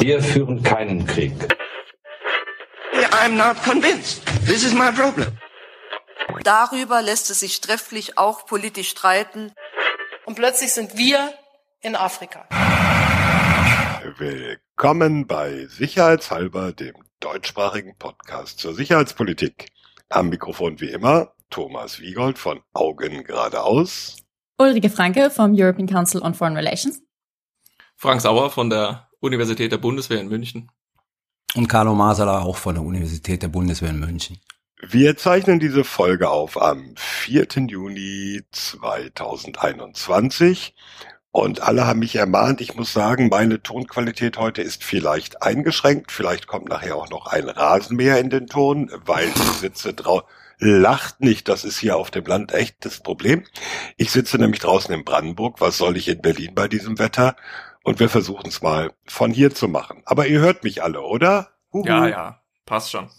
Wir führen keinen Krieg. I'm not convinced. This is my problem. Darüber lässt es sich trefflich auch politisch streiten. Und plötzlich sind wir in Afrika. Willkommen bei Sicherheitshalber, dem deutschsprachigen Podcast zur Sicherheitspolitik. Am Mikrofon wie immer Thomas Wiegold von Augen geradeaus. Ulrike Franke vom European Council on Foreign Relations. Frank Sauer von der Universität der Bundeswehr in München. Und Carlo Masala auch von der Universität der Bundeswehr in München. Wir zeichnen diese Folge auf am 4. Juni 2021 und alle haben mich ermahnt, ich muss sagen, meine Tonqualität heute ist vielleicht eingeschränkt, vielleicht kommt nachher auch noch ein Rasenmäher in den Ton, weil ich sitze draußen. Lacht nicht, das ist hier auf dem Land echt das Problem. Ich sitze nämlich draußen in Brandenburg, was soll ich in Berlin bei diesem Wetter? Und wir versuchen es mal von hier zu machen. Aber ihr hört mich alle, oder? Uhu. Ja, ja, passt schon.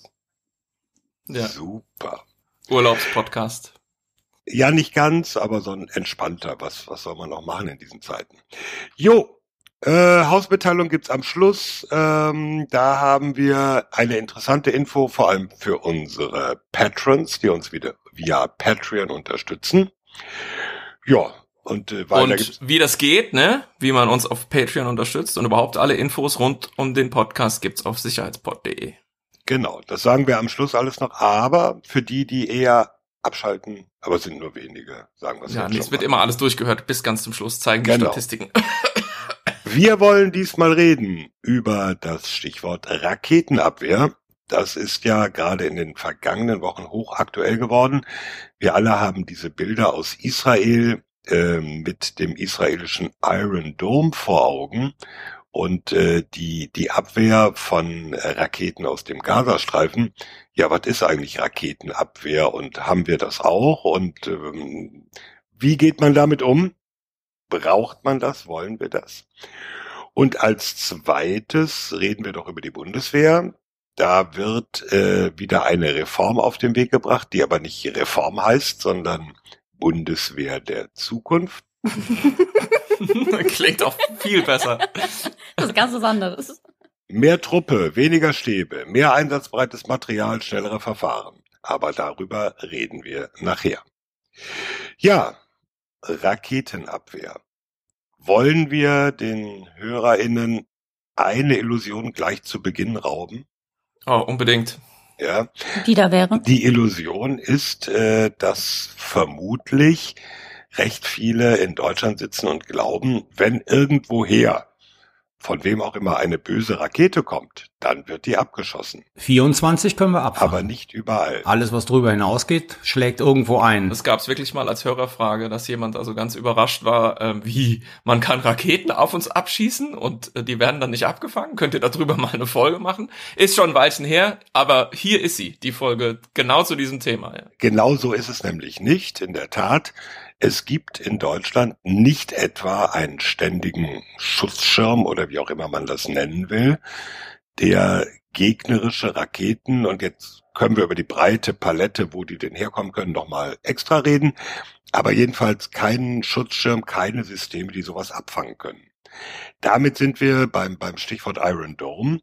Ja. Super. Urlaubspodcast. Ja, nicht ganz, aber so ein entspannter. Was, was soll man noch machen in diesen Zeiten? Jo, äh, Hausmitteilung gibt's am Schluss. Ähm, da haben wir eine interessante Info, vor allem für unsere Patrons, die uns wieder via Patreon unterstützen. Ja, und, äh, und wie das geht, ne? Wie man uns auf Patreon unterstützt und überhaupt alle Infos rund um den Podcast gibt's auf sicherheitspod.de. Genau, das sagen wir am Schluss alles noch. Aber für die, die eher abschalten, aber es sind nur wenige, sagen wir es Ja, es wird immer alles durchgehört bis ganz zum Schluss, zeigen genau. die Statistiken. wir wollen diesmal reden über das Stichwort Raketenabwehr. Das ist ja gerade in den vergangenen Wochen hochaktuell geworden. Wir alle haben diese Bilder aus Israel ähm, mit dem israelischen Iron Dome vor Augen und äh, die die Abwehr von Raketen aus dem Gazastreifen. Ja, was ist eigentlich Raketenabwehr und haben wir das auch und ähm, wie geht man damit um? Braucht man das? Wollen wir das? Und als zweites reden wir doch über die Bundeswehr. Da wird äh, wieder eine Reform auf den Weg gebracht, die aber nicht Reform heißt, sondern Bundeswehr der Zukunft. Klingt auch viel besser. Das ist ganz was anderes. Mehr Truppe, weniger Stäbe, mehr einsatzbreites Material, schnellere Verfahren. Aber darüber reden wir nachher. Ja, Raketenabwehr. Wollen wir den HörerInnen eine Illusion gleich zu Beginn rauben? Oh, unbedingt. Ja. Die da wäre. Die Illusion ist, äh, dass vermutlich recht viele in Deutschland sitzen und glauben, wenn irgendwoher von wem auch immer eine böse Rakete kommt, dann wird die abgeschossen. 24 können wir abfangen. Aber nicht überall. Alles, was drüber hinausgeht, schlägt irgendwo ein. Das gab es wirklich mal als Hörerfrage, dass jemand also ganz überrascht war, äh, wie man kann Raketen auf uns abschießen und äh, die werden dann nicht abgefangen. Könnt ihr darüber mal eine Folge machen? Ist schon ein Weilchen her, aber hier ist sie, die Folge genau zu diesem Thema. Ja. Genau so ist es nämlich nicht, in der Tat. Es gibt in Deutschland nicht etwa einen ständigen Schutzschirm oder wie auch immer man das nennen will, der gegnerische Raketen und jetzt können wir über die breite Palette, wo die denn herkommen können, nochmal extra reden. Aber jedenfalls keinen Schutzschirm, keine Systeme, die sowas abfangen können. Damit sind wir beim, beim Stichwort Iron Dome,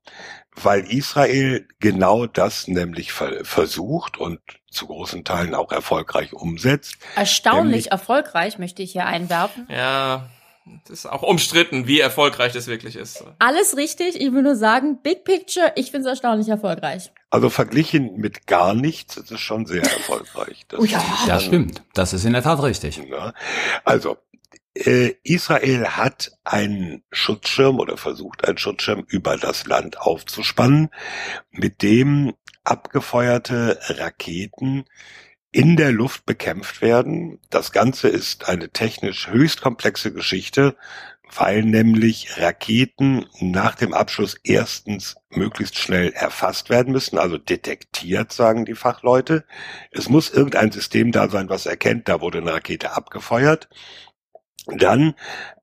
weil Israel genau das nämlich versucht und zu großen Teilen auch erfolgreich umsetzt. Erstaunlich erfolgreich, möchte ich hier einwerfen. Ja, das ist auch umstritten, wie erfolgreich das wirklich ist. Alles richtig. Ich will nur sagen, Big Picture, ich finde es erstaunlich erfolgreich. Also verglichen mit gar nichts ist es schon sehr erfolgreich. Das, oh ja. das stimmt. Das ist in der Tat richtig. Also, Israel hat einen Schutzschirm oder versucht einen Schutzschirm über das Land aufzuspannen, mit dem abgefeuerte Raketen in der Luft bekämpft werden. Das Ganze ist eine technisch höchst komplexe Geschichte, weil nämlich Raketen nach dem Abschuss erstens möglichst schnell erfasst werden müssen, also detektiert, sagen die Fachleute. Es muss irgendein System da sein, was erkennt, da wurde eine Rakete abgefeuert. Dann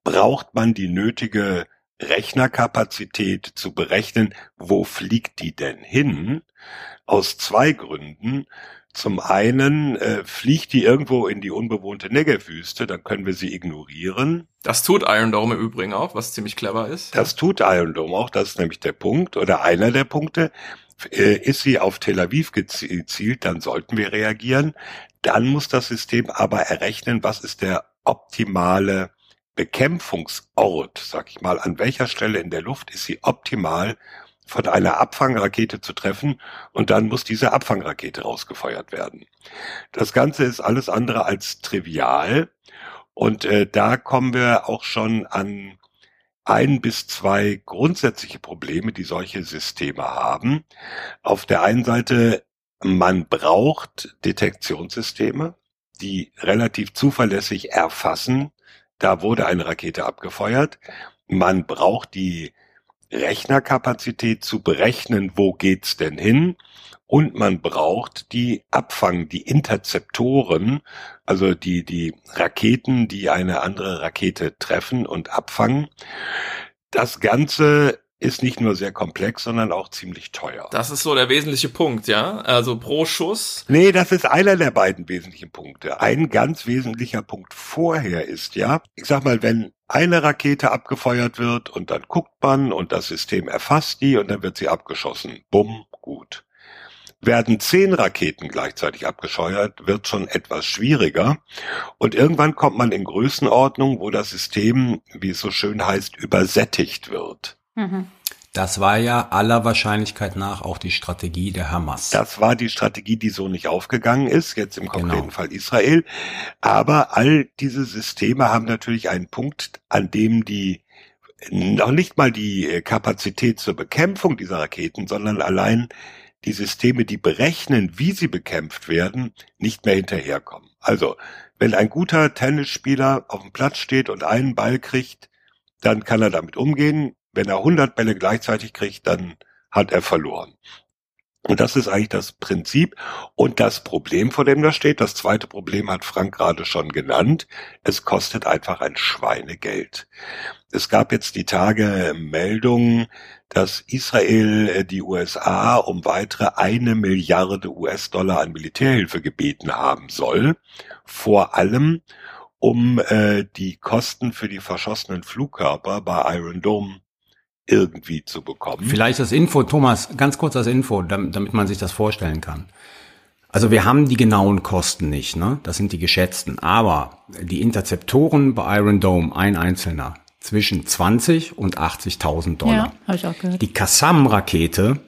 braucht man die nötige Rechnerkapazität zu berechnen, wo fliegt die denn hin? Aus zwei Gründen. Zum einen äh, fliegt die irgendwo in die unbewohnte Negev-Wüste, dann können wir sie ignorieren. Das tut Iron Dome im Übrigen auch, was ziemlich clever ist. Das tut Iron Dome auch, das ist nämlich der Punkt oder einer der Punkte. Äh, ist sie auf Tel Aviv gezielt, dann sollten wir reagieren. Dann muss das System aber errechnen, was ist der optimale Bekämpfungsort, sag ich mal, an welcher Stelle in der Luft ist sie optimal von einer Abfangrakete zu treffen und dann muss diese Abfangrakete rausgefeuert werden. Das Ganze ist alles andere als trivial und äh, da kommen wir auch schon an ein bis zwei grundsätzliche Probleme, die solche Systeme haben. Auf der einen Seite, man braucht Detektionssysteme, die relativ zuverlässig erfassen, da wurde eine Rakete abgefeuert. Man braucht die Rechnerkapazität zu berechnen, wo geht's denn hin? Und man braucht die Abfang, die Interzeptoren, also die, die Raketen, die eine andere Rakete treffen und abfangen. Das Ganze ist nicht nur sehr komplex, sondern auch ziemlich teuer. Das ist so der wesentliche Punkt, ja? Also pro Schuss. Nee, das ist einer der beiden wesentlichen Punkte. Ein ganz wesentlicher Punkt vorher ist ja, ich sag mal, wenn eine Rakete abgefeuert wird und dann guckt man und das System erfasst die und dann wird sie abgeschossen. Bumm, gut. Werden zehn Raketen gleichzeitig abgescheuert, wird schon etwas schwieriger. Und irgendwann kommt man in Größenordnung, wo das System, wie es so schön heißt, übersättigt wird. Mhm. Das war ja aller Wahrscheinlichkeit nach auch die Strategie der Hamas. Das war die Strategie, die so nicht aufgegangen ist, jetzt im konkreten genau. Fall Israel. Aber all diese Systeme haben natürlich einen Punkt, an dem die noch nicht mal die äh, Kapazität zur Bekämpfung dieser Raketen, sondern allein die Systeme, die berechnen, wie sie bekämpft werden, nicht mehr hinterherkommen. Also, wenn ein guter Tennisspieler auf dem Platz steht und einen Ball kriegt, dann kann er damit umgehen. Wenn er 100 Bälle gleichzeitig kriegt, dann hat er verloren. Und das ist eigentlich das Prinzip und das Problem, vor dem da steht. Das zweite Problem hat Frank gerade schon genannt. Es kostet einfach ein Schweinegeld. Es gab jetzt die Tage Meldungen, dass Israel äh, die USA um weitere eine Milliarde US-Dollar an Militärhilfe gebeten haben soll. Vor allem, um äh, die Kosten für die verschossenen Flugkörper bei Iron Dome irgendwie zu bekommen. Vielleicht das Info, Thomas, ganz kurz das Info, damit, man sich das vorstellen kann. Also wir haben die genauen Kosten nicht, ne? Das sind die geschätzten. Aber die Interzeptoren bei Iron Dome, ein einzelner, zwischen 20 und 80.000 Dollar. Ja, habe ich auch gehört. Die Kassam-Rakete,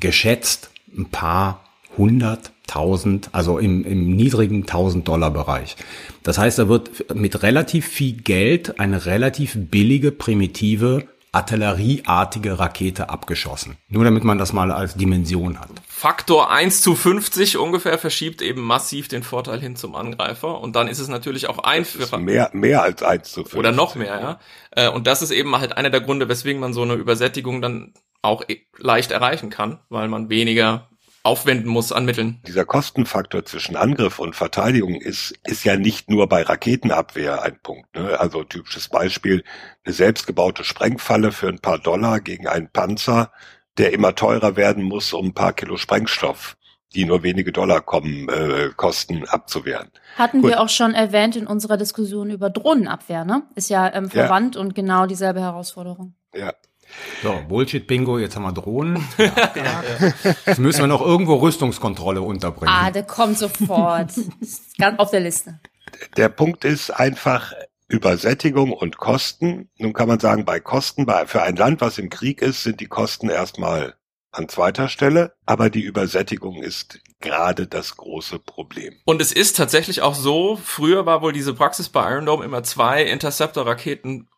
geschätzt ein paar hunderttausend, also im, im niedrigen 1000 Dollar Bereich. Das heißt, da wird mit relativ viel Geld eine relativ billige, primitive artillerieartige Rakete abgeschossen. Nur damit man das mal als Dimension hat. Faktor 1 zu 50 ungefähr verschiebt eben massiv den Vorteil hin zum Angreifer. Und dann ist es natürlich auch einfacher. Mehr, mehr als 1 zu 50. Oder noch mehr, ja. Äh, und das ist eben halt einer der Gründe, weswegen man so eine Übersättigung dann auch e- leicht erreichen kann, weil man weniger aufwenden muss an Mitteln. Dieser Kostenfaktor zwischen Angriff und Verteidigung ist, ist ja nicht nur bei Raketenabwehr ein Punkt. Ne? Also typisches Beispiel, eine selbstgebaute Sprengfalle für ein paar Dollar gegen einen Panzer, der immer teurer werden muss, um ein paar Kilo Sprengstoff die nur wenige Dollar kommen, äh, kosten, abzuwehren. Hatten Gut. wir auch schon erwähnt in unserer Diskussion über Drohnenabwehr, ne? Ist ja ähm, verwandt ja. und genau dieselbe Herausforderung. Ja, so, Bullshit-Bingo, jetzt haben wir Drohnen. Jetzt müssen wir noch irgendwo Rüstungskontrolle unterbringen. Ah, der kommt sofort. Ganz auf der Liste. Der Punkt ist einfach Übersättigung und Kosten. Nun kann man sagen, bei Kosten, bei, für ein Land, was im Krieg ist, sind die Kosten erstmal an zweiter Stelle, aber die Übersättigung ist gerade das große Problem. Und es ist tatsächlich auch so, früher war wohl diese Praxis bei Iron Dome immer zwei Interceptor-Raketen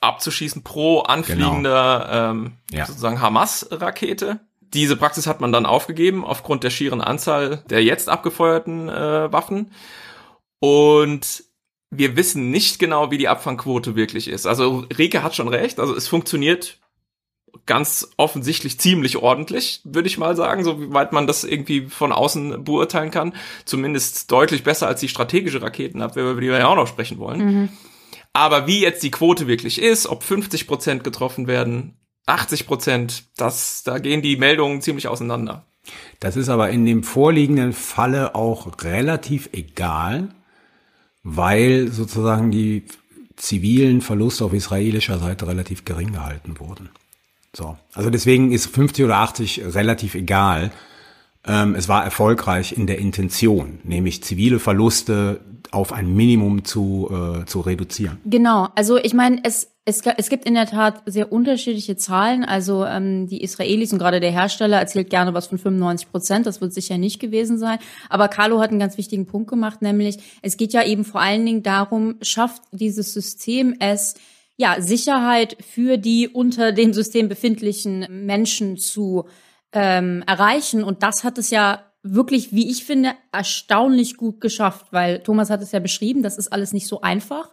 abzuschießen pro anfliegender genau. ähm, ja. sozusagen Hamas-Rakete. Diese Praxis hat man dann aufgegeben aufgrund der schieren Anzahl der jetzt abgefeuerten äh, Waffen. Und wir wissen nicht genau, wie die Abfangquote wirklich ist. Also Rike hat schon recht. Also es funktioniert ganz offensichtlich ziemlich ordentlich, würde ich mal sagen, so weit man das irgendwie von außen beurteilen kann. Zumindest deutlich besser als die strategische Raketenabwehr, über die wir ja auch noch sprechen wollen. Mhm. Aber wie jetzt die Quote wirklich ist, ob 50 Prozent getroffen werden, 80 Prozent, das, da gehen die Meldungen ziemlich auseinander. Das ist aber in dem vorliegenden Falle auch relativ egal, weil sozusagen die zivilen Verluste auf israelischer Seite relativ gering gehalten wurden. So. Also deswegen ist 50 oder 80 relativ egal. Ähm, es war erfolgreich in der Intention, nämlich zivile Verluste auf ein Minimum zu, äh, zu reduzieren. Genau, also ich meine, es, es, es gibt in der Tat sehr unterschiedliche Zahlen. Also ähm, die Israelis und gerade der Hersteller erzählt gerne was von 95 Prozent. Das wird sicher nicht gewesen sein. Aber Carlo hat einen ganz wichtigen Punkt gemacht, nämlich es geht ja eben vor allen Dingen darum, schafft dieses System es, ja, Sicherheit für die unter dem System befindlichen Menschen zu ähm, erreichen. Und das hat es ja wirklich, wie ich finde, erstaunlich gut geschafft, weil Thomas hat es ja beschrieben, das ist alles nicht so einfach.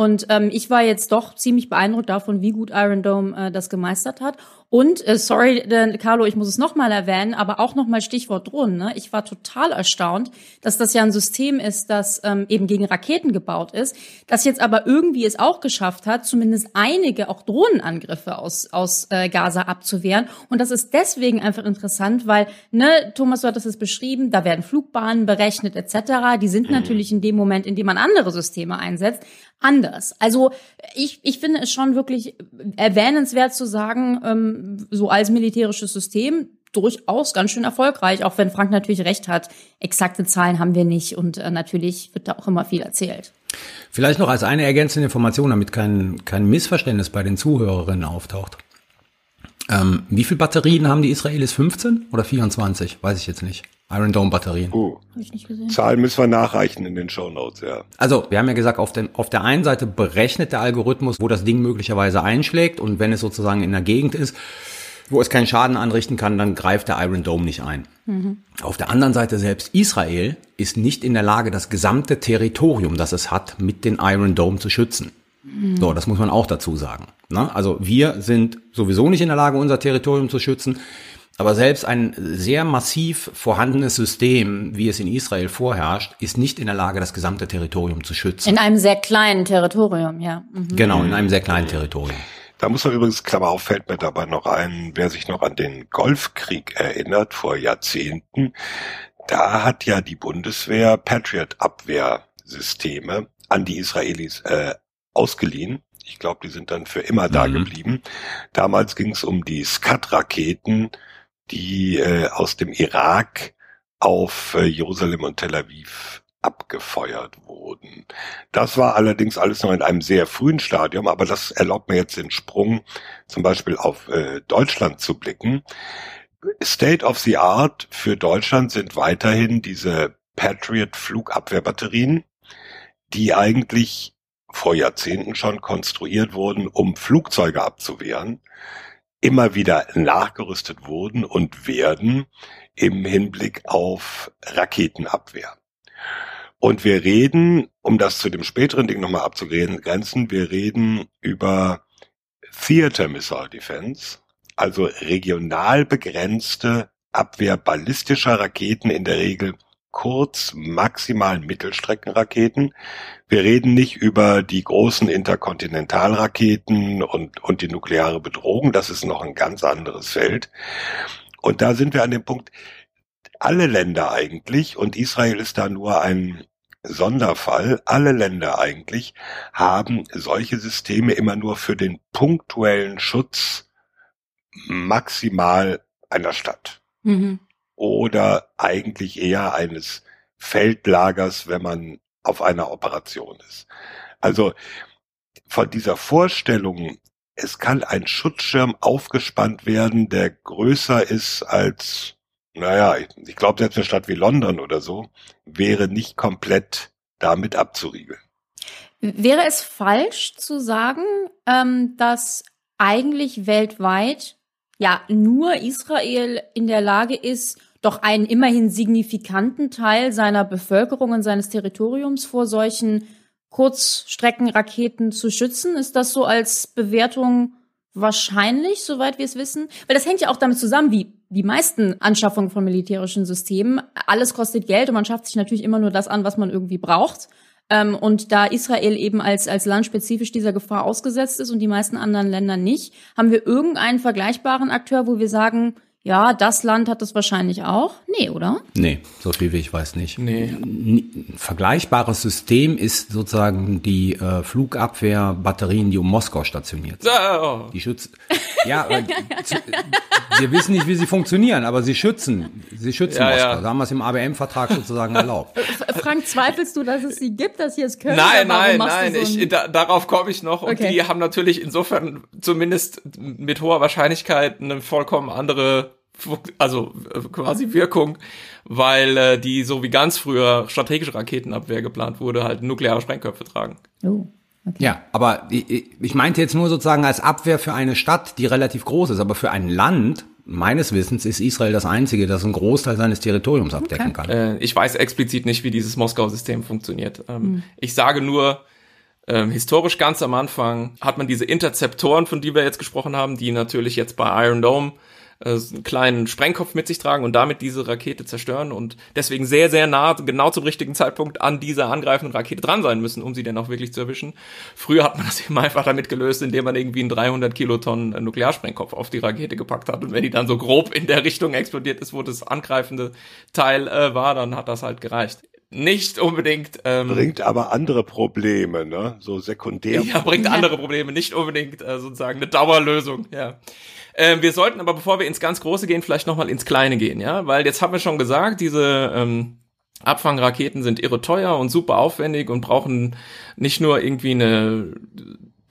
Und ähm, ich war jetzt doch ziemlich beeindruckt davon, wie gut Iron Dome äh, das gemeistert hat. Und, äh, sorry, äh, Carlo, ich muss es nochmal erwähnen, aber auch nochmal Stichwort Drohnen. Ne? Ich war total erstaunt, dass das ja ein System ist, das ähm, eben gegen Raketen gebaut ist, das jetzt aber irgendwie es auch geschafft hat, zumindest einige auch Drohnenangriffe aus, aus äh, Gaza abzuwehren. Und das ist deswegen einfach interessant, weil, ne, Thomas, du hattest es beschrieben, da werden Flugbahnen berechnet etc. Die sind mhm. natürlich in dem Moment, in dem man andere Systeme einsetzt, anders. Also ich, ich finde es schon wirklich erwähnenswert zu sagen, ähm, so als militärisches System durchaus ganz schön erfolgreich, auch wenn Frank natürlich recht hat. Exakte Zahlen haben wir nicht und äh, natürlich wird da auch immer viel erzählt. Vielleicht noch als eine ergänzende Information, damit kein, kein Missverständnis bei den Zuhörerinnen auftaucht. Ähm, wie viele Batterien haben die Israelis? 15 oder 24? Weiß ich jetzt nicht. Iron Dome Batterien. Oh. Zahlen müssen wir nachreichen in den Show Notes, ja. Also, wir haben ja gesagt, auf, den, auf der einen Seite berechnet der Algorithmus, wo das Ding möglicherweise einschlägt und wenn es sozusagen in der Gegend ist, wo es keinen Schaden anrichten kann, dann greift der Iron Dome nicht ein. Mhm. Auf der anderen Seite selbst Israel ist nicht in der Lage, das gesamte Territorium, das es hat, mit den Iron Dome zu schützen. Mhm. So, das muss man auch dazu sagen. Ne? Also wir sind sowieso nicht in der Lage, unser Territorium zu schützen. Aber selbst ein sehr massiv vorhandenes System, wie es in Israel vorherrscht, ist nicht in der Lage, das gesamte Territorium zu schützen. In einem sehr kleinen Territorium, ja. Mhm. Genau, in einem sehr kleinen Territorium. Da muss man übrigens, Klammer auf, fällt mir dabei noch ein, wer sich noch an den Golfkrieg erinnert, vor Jahrzehnten, da hat ja die Bundeswehr Patriot-Abwehrsysteme an die Israelis äh, ausgeliehen. Ich glaube, die sind dann für immer da mhm. geblieben. Damals ging es um die Skat-Raketen, die äh, aus dem Irak auf äh, Jerusalem und Tel Aviv abgefeuert wurden. Das war allerdings alles noch in einem sehr frühen Stadium, aber das erlaubt mir jetzt den Sprung zum Beispiel auf äh, Deutschland zu blicken. State of the Art für Deutschland sind weiterhin diese Patriot Flugabwehrbatterien, die eigentlich vor Jahrzehnten schon konstruiert wurden, um Flugzeuge abzuwehren immer wieder nachgerüstet wurden und werden im Hinblick auf Raketenabwehr. Und wir reden, um das zu dem späteren Ding nochmal abzugrenzen, wir reden über Theater Missile Defense, also regional begrenzte Abwehr ballistischer Raketen in der Regel Kurz-, maximal Mittelstreckenraketen. Wir reden nicht über die großen Interkontinentalraketen und, und die nukleare Bedrohung. Das ist noch ein ganz anderes Feld. Und da sind wir an dem Punkt, alle Länder eigentlich, und Israel ist da nur ein Sonderfall, alle Länder eigentlich haben solche Systeme immer nur für den punktuellen Schutz maximal einer Stadt. Mhm oder eigentlich eher eines Feldlagers, wenn man auf einer Operation ist. Also von dieser Vorstellung, es kann ein Schutzschirm aufgespannt werden, der größer ist als, naja, ich glaube selbst eine Stadt wie London oder so, wäre nicht komplett damit abzuriegeln. Wäre es falsch zu sagen, ähm, dass eigentlich weltweit ja nur Israel in der Lage ist, doch einen immerhin signifikanten Teil seiner Bevölkerung und seines Territoriums vor solchen Kurzstreckenraketen zu schützen? Ist das so als Bewertung wahrscheinlich, soweit wir es wissen? Weil das hängt ja auch damit zusammen, wie die meisten Anschaffungen von militärischen Systemen. Alles kostet Geld und man schafft sich natürlich immer nur das an, was man irgendwie braucht. Ähm, und da Israel eben als, als Land spezifisch dieser Gefahr ausgesetzt ist und die meisten anderen Länder nicht, haben wir irgendeinen vergleichbaren Akteur, wo wir sagen, Ja, das Land hat das wahrscheinlich auch. Nee, oder? Nee, so viel wie ich weiß nicht. Nee. Ein vergleichbares System ist sozusagen die äh, Flugabwehrbatterien, die um Moskau stationiert sind. Oh. Die schützen. Ja, aber zu, wir wissen nicht, wie sie funktionieren, aber sie schützen. Sie schützen Ja, Moskau. ja. Da haben wir es im ABM-Vertrag sozusagen erlaubt. Frank, zweifelst du, dass es sie gibt, dass sie es können? Nein, nein, nein, so ich, da, darauf komme ich noch. Und Okay. die haben natürlich insofern zumindest mit hoher Wahrscheinlichkeit eine vollkommen andere, also äh, quasi Wirkung, weil äh, die, so wie ganz früher strategische Raketenabwehr geplant wurde, halt nukleare Sprengköpfe tragen. Oh, okay. Ja, aber ich, ich meinte jetzt nur sozusagen als Abwehr für eine Stadt, die relativ groß ist, aber für ein Land, meines Wissens, ist Israel das einzige, das einen Großteil seines Territoriums abdecken kann. Äh, ich weiß explizit nicht, wie dieses Moskau-System funktioniert. Ähm, Ich sage nur, ähm, historisch ganz am Anfang hat man diese Interzeptoren, von die wir jetzt gesprochen haben, die natürlich jetzt bei Iron Dome äh, so einen kleinen Sprengkopf mit sich tragen und damit diese Rakete zerstören und deswegen sehr, sehr nah, genau zum richtigen Zeitpunkt an dieser angreifenden Rakete dran sein müssen, um sie dann auch wirklich zu erwischen. Früher hat man das eben einfach damit gelöst, indem man irgendwie einen 300 Kilotonnen äh, Nuklearsprengkopf auf die Rakete gepackt hat und wenn die dann so grob in der Richtung explodiert ist, wo das angreifende Teil äh, war, dann hat das halt gereicht. Nicht unbedingt ähm, Bringt aber andere Probleme, ne? So sekundär. ja, bringt andere Probleme, nicht unbedingt äh, sozusagen eine Dauerlösung, ja. Ähm, wir sollten aber, bevor wir ins ganz Große gehen, vielleicht nochmal ins Kleine gehen, ja, weil jetzt haben wir schon gesagt, diese ähm, Abfangraketen sind irre teuer und super aufwendig und brauchen nicht nur irgendwie eine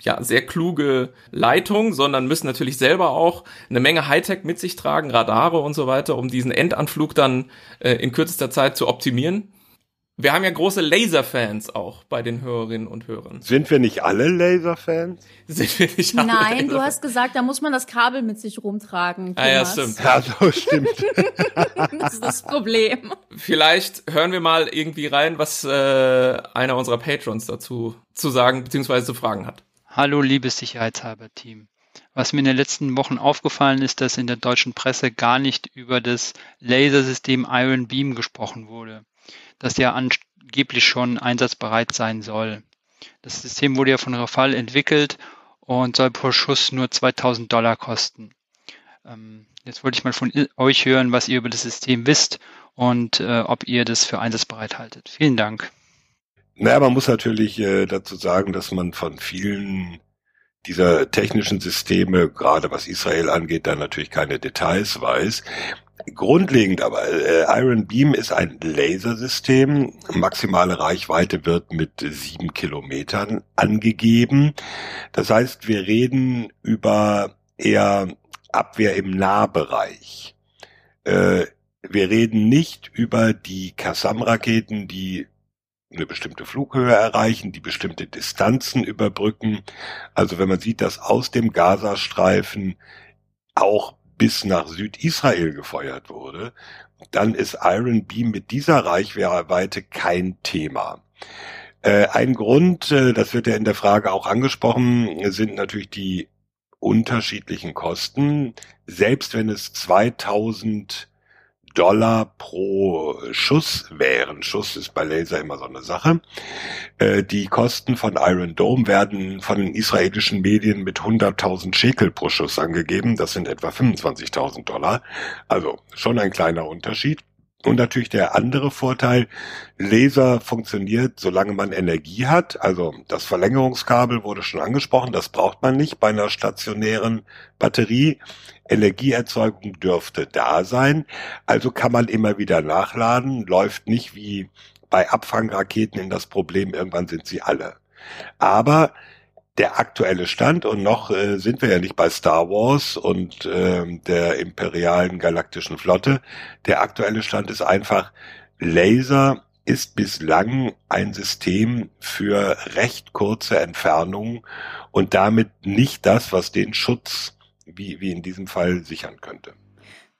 ja, sehr kluge Leitung, sondern müssen natürlich selber auch eine Menge Hightech mit sich tragen, Radare und so weiter, um diesen Endanflug dann äh, in kürzester Zeit zu optimieren. Wir haben ja große Laserfans auch bei den Hörerinnen und Hörern. Sind wir nicht alle Laserfans? Sind wir nicht alle Nein, du Laserfans? hast gesagt, da muss man das Kabel mit sich rumtragen. Ah ja, Thomas. stimmt. Ja, so stimmt. Das ist das Problem. Vielleicht hören wir mal irgendwie rein, was äh, einer unserer Patrons dazu zu sagen bzw. zu fragen hat. Hallo, liebes Sicherheitshalber-Team. Was mir in den letzten Wochen aufgefallen ist, dass in der deutschen Presse gar nicht über das Lasersystem Iron Beam gesprochen wurde, das ja angeblich schon einsatzbereit sein soll. Das System wurde ja von Rafale entwickelt und soll pro Schuss nur 2000 Dollar kosten. Ähm, jetzt wollte ich mal von euch hören, was ihr über das System wisst und äh, ob ihr das für einsatzbereit haltet. Vielen Dank. Naja, man muss natürlich äh, dazu sagen, dass man von vielen dieser technischen Systeme, gerade was Israel angeht, da natürlich keine Details weiß. Grundlegend aber, äh, Iron Beam ist ein Lasersystem. Maximale Reichweite wird mit sieben Kilometern angegeben. Das heißt, wir reden über eher Abwehr im Nahbereich. Äh, wir reden nicht über die Kassam-Raketen, die eine bestimmte Flughöhe erreichen, die bestimmte Distanzen überbrücken. Also wenn man sieht, dass aus dem Gazastreifen auch bis nach Südisrael gefeuert wurde, dann ist Iron Beam mit dieser Reichweite kein Thema. Äh, ein Grund, äh, das wird ja in der Frage auch angesprochen, sind natürlich die unterschiedlichen Kosten. Selbst wenn es 2000 Dollar pro Schuss wären. Schuss ist bei Laser immer so eine Sache. Äh, die Kosten von Iron Dome werden von den israelischen Medien mit 100.000 Shekel pro Schuss angegeben. Das sind etwa 25.000 Dollar. Also schon ein kleiner Unterschied. Und natürlich der andere Vorteil, Laser funktioniert, solange man Energie hat. Also das Verlängerungskabel wurde schon angesprochen, das braucht man nicht bei einer stationären Batterie. Energieerzeugung dürfte da sein. Also kann man immer wieder nachladen, läuft nicht wie bei Abfangraketen in das Problem, irgendwann sind sie alle. Aber der aktuelle Stand, und noch äh, sind wir ja nicht bei Star Wars und äh, der imperialen galaktischen Flotte, der aktuelle Stand ist einfach, Laser ist bislang ein System für recht kurze Entfernungen und damit nicht das, was den Schutz, wie, wie in diesem Fall, sichern könnte.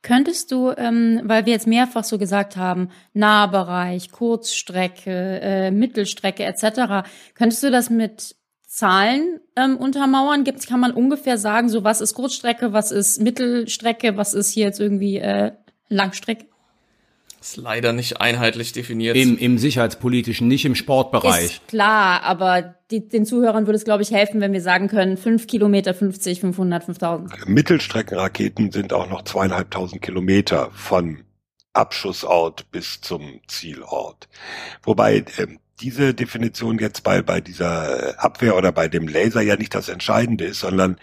Könntest du, ähm, weil wir jetzt mehrfach so gesagt haben, Nahbereich, Kurzstrecke, äh, Mittelstrecke etc., könntest du das mit Zahlen ähm, untermauern? Gibt's, kann man ungefähr sagen, so was ist Kurzstrecke, was ist Mittelstrecke, was ist hier jetzt irgendwie äh, Langstrecke? Ist leider nicht einheitlich definiert. Im, im sicherheitspolitischen, nicht im Sportbereich. Ist klar, aber die, den Zuhörern würde es, glaube ich, helfen, wenn wir sagen können, 5 Kilometer, 50, 500, 5000. Mittelstreckenraketen sind auch noch zweieinhalbtausend Kilometer von Abschussort bis zum Zielort. Wobei ähm, diese Definition jetzt bei, bei dieser Abwehr oder bei dem Laser ja nicht das Entscheidende ist, sondern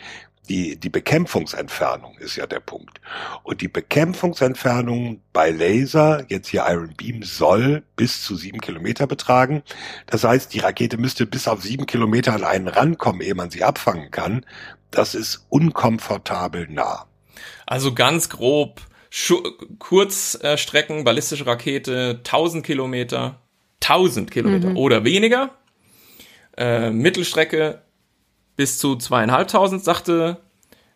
die, die Bekämpfungsentfernung ist ja der Punkt. Und die Bekämpfungsentfernung bei Laser, jetzt hier Iron Beam, soll bis zu sieben Kilometer betragen. Das heißt, die Rakete müsste bis auf sieben Kilometer an einen rankommen, ehe man sie abfangen kann. Das ist unkomfortabel nah. Also ganz grob, Kurzstrecken, ballistische Rakete, 1000 Kilometer, 1000 Kilometer Mhm. oder weniger. Äh, Mittelstrecke bis zu zweieinhalbtausend, sagte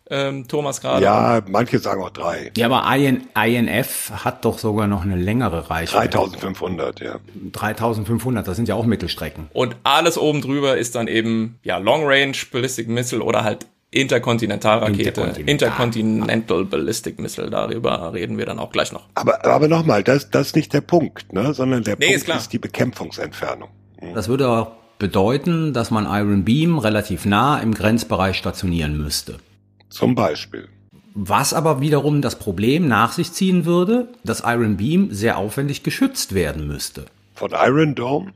ähm, Thomas gerade. Ja, manche sagen auch drei. Ja, aber IN, INF hat doch sogar noch eine längere Reichweite. 3500, ja. 3500, das sind ja auch Mittelstrecken. Und alles oben drüber ist dann eben ja Long Range Ballistic Missile oder halt Interkontinentalrakete, Interkontinental. Intercontinental Ballistic Missile. Darüber reden wir dann auch gleich noch. Aber, aber nochmal, das, das ist nicht der Punkt, ne? sondern der Nee, Punkt ist klar. ist die Bekämpfungsentfernung. Das würde auch bedeuten, dass man Iron Beam relativ nah im Grenzbereich stationieren müsste. Zum Beispiel. Was aber wiederum das Problem nach sich ziehen würde, dass Iron Beam sehr aufwendig geschützt werden müsste. Von Iron Dome?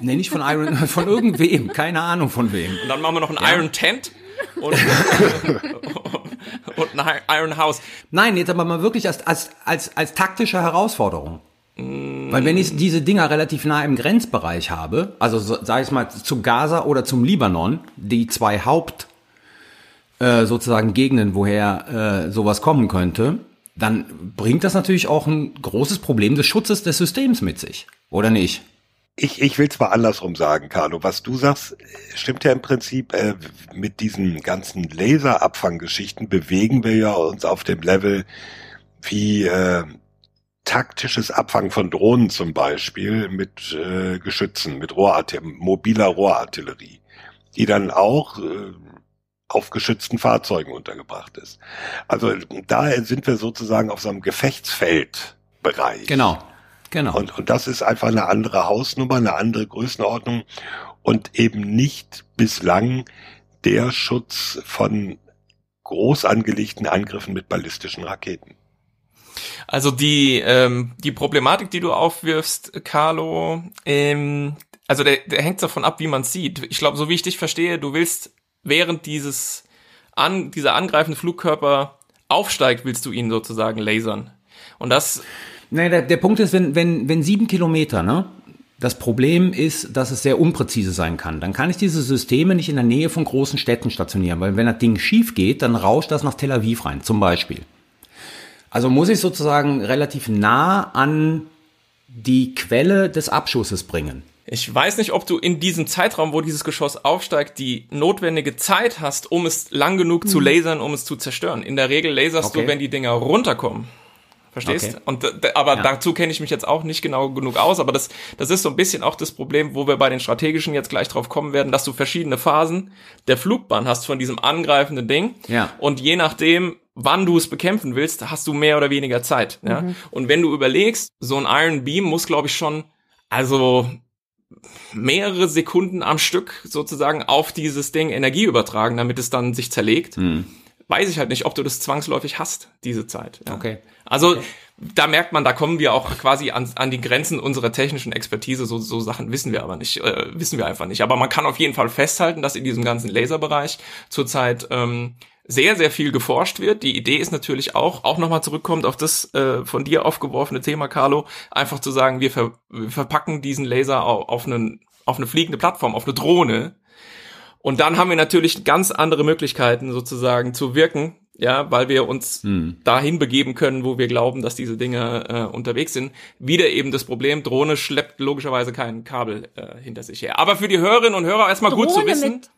Nee, nicht von Iron, von irgendwem, keine Ahnung von wem. Und dann machen wir noch ein Iron Tent und, und ein Iron House. Nein, jetzt aber mal wirklich als, als, als, als taktische Herausforderung. Weil wenn ich diese Dinger relativ nah im Grenzbereich habe, also so, sag ich mal zu Gaza oder zum Libanon, die zwei Haupt äh, sozusagen Gegenden, woher äh, sowas kommen könnte, dann bringt das natürlich auch ein großes Problem des Schutzes des Systems mit sich, oder nicht? Ich, ich will zwar andersrum sagen, Carlo. Was du sagst, stimmt ja im Prinzip. Äh, mit diesen ganzen Laserabfanggeschichten bewegen wir ja uns auf dem Level wie äh, taktisches Abfangen von Drohnen zum Beispiel mit äh, Geschützen, mit Rohrartillerie, mobiler Rohrartillerie, die dann auch äh, auf geschützten Fahrzeugen untergebracht ist. Also daher sind wir sozusagen auf so einem Gefechtsfeldbereich. Genau, genau. Und, und das ist einfach eine andere Hausnummer, eine andere Größenordnung und eben nicht bislang der Schutz von groß angelegten Angriffen mit ballistischen Raketen. Also die, ähm, die Problematik, die du aufwirfst, Carlo, ähm, also der, der hängt davon ab, wie man sieht. Ich glaube, so wie ich dich verstehe, du willst während dieses an, dieser angreifende Flugkörper aufsteigt, willst du ihn sozusagen lasern. Und das, Nee, der, der Punkt ist, wenn, wenn, wenn sieben Kilometer, ne? Das Problem ist, dass es sehr unpräzise sein kann. Dann kann ich diese Systeme nicht in der Nähe von großen Städten stationieren, weil wenn das Ding schief geht, dann rauscht das nach Tel Aviv rein, zum Beispiel. Also muss ich sozusagen relativ nah an die Quelle des Abschusses bringen. ich weiß nicht, ob du in diesem Zeitraum, wo dieses Geschoss aufsteigt, die notwendige Zeit hast, um es lang genug zu lasern, um es zu zerstören. In der Regel laserst Okay. du, wenn die Dinger runterkommen. Verstehst? Okay. Und d- aber Ja. dazu kenne ich mich jetzt auch nicht genau genug aus, aber das, das ist so ein bisschen auch das Problem, wo wir bei den strategischen jetzt gleich drauf kommen werden, dass du verschiedene Phasen der Flugbahn hast von diesem angreifenden Ding. Ja. Und je nachdem, wann du es bekämpfen willst, hast du mehr oder weniger Zeit. Ja? Und wenn du überlegst, so ein Iron Beam muss, glaube ich, schon, also mehrere Sekunden am Stück sozusagen auf dieses Ding Energie übertragen, damit es dann sich zerlegt. Weiß ich halt nicht, ob du das zwangsläufig hast, diese Zeit. Ja. Okay. Also da merkt man, da kommen wir auch quasi an, an die Grenzen unserer technischen Expertise. So, so Sachen wissen wir aber nicht, äh, wissen wir einfach nicht. Aber man kann auf jeden Fall festhalten, dass in diesem ganzen Laserbereich zurzeit ähm, sehr, sehr viel geforscht wird. Die Idee ist natürlich auch, auch nochmal zurückkommt auf das äh, von dir aufgeworfene Thema, Carlo, einfach zu sagen, wir, ver wir verpacken diesen Laser auf, auf, einen, auf eine fliegende Plattform, auf eine Drohne. Und dann haben wir natürlich ganz andere Möglichkeiten sozusagen zu wirken, ja, weil wir uns dahin begeben können, wo wir glauben, dass diese Dinge äh, unterwegs sind. Wieder eben das Problem, Drohne schleppt logischerweise kein Kabel äh, hinter sich her. Aber für die Hörerinnen und Hörer erstmal gut zu Drohne wissen. mit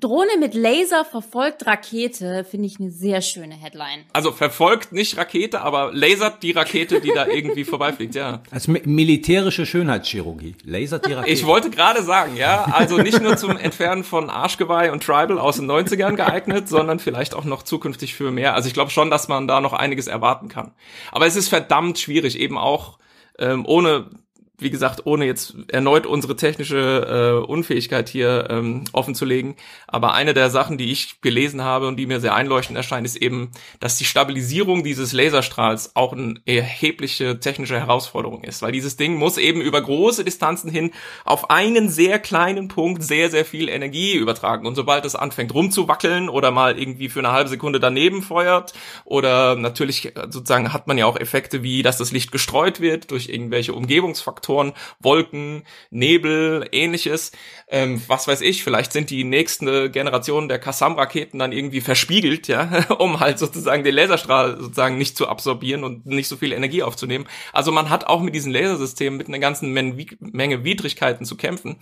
Drohne mit Laser verfolgt Rakete, finde ich eine sehr schöne Headline. Also verfolgt nicht Rakete, aber lasert die Rakete, die da irgendwie vorbeifliegt, ja. Als mi militärische Schönheitschirurgie. Lasert die Rakete. Ich wollte gerade sagen, ja, also nicht nur zum Entfernen von Arschgeweih und Tribal aus den 90ern geeignet, sondern vielleicht auch noch zukünftig für mehr. Also ich glaube schon, dass man da noch einiges erwarten kann. Aber es ist verdammt schwierig, eben auch ähm, ohne wie gesagt, ohne jetzt erneut unsere technische äh, Unfähigkeit hier ähm, offen zu legen. Aber eine der Sachen, die ich gelesen habe und die mir sehr einleuchtend erscheint, ist eben, dass die Stabilisierung dieses Laserstrahls auch eine erhebliche technische Herausforderung ist. Weil dieses Ding muss eben über große Distanzen hin auf einen sehr kleinen Punkt sehr, sehr viel Energie übertragen. Und sobald es anfängt rumzuwackeln oder mal irgendwie für eine halbe Sekunde daneben feuert oder natürlich äh, sozusagen hat man ja auch Effekte wie, dass das Licht gestreut wird durch irgendwelche Umgebungsfaktoren, Faktoren, Wolken, Nebel, ähnliches. Ähm, was weiß ich, vielleicht sind die nächste Generation der Kassam-Raketen dann irgendwie verspiegelt, ja, um halt sozusagen den Laserstrahl sozusagen nicht zu absorbieren und nicht so viel Energie aufzunehmen. Also man hat auch mit diesen Lasersystemen mit einer ganzen Menge Widrigkeiten zu kämpfen.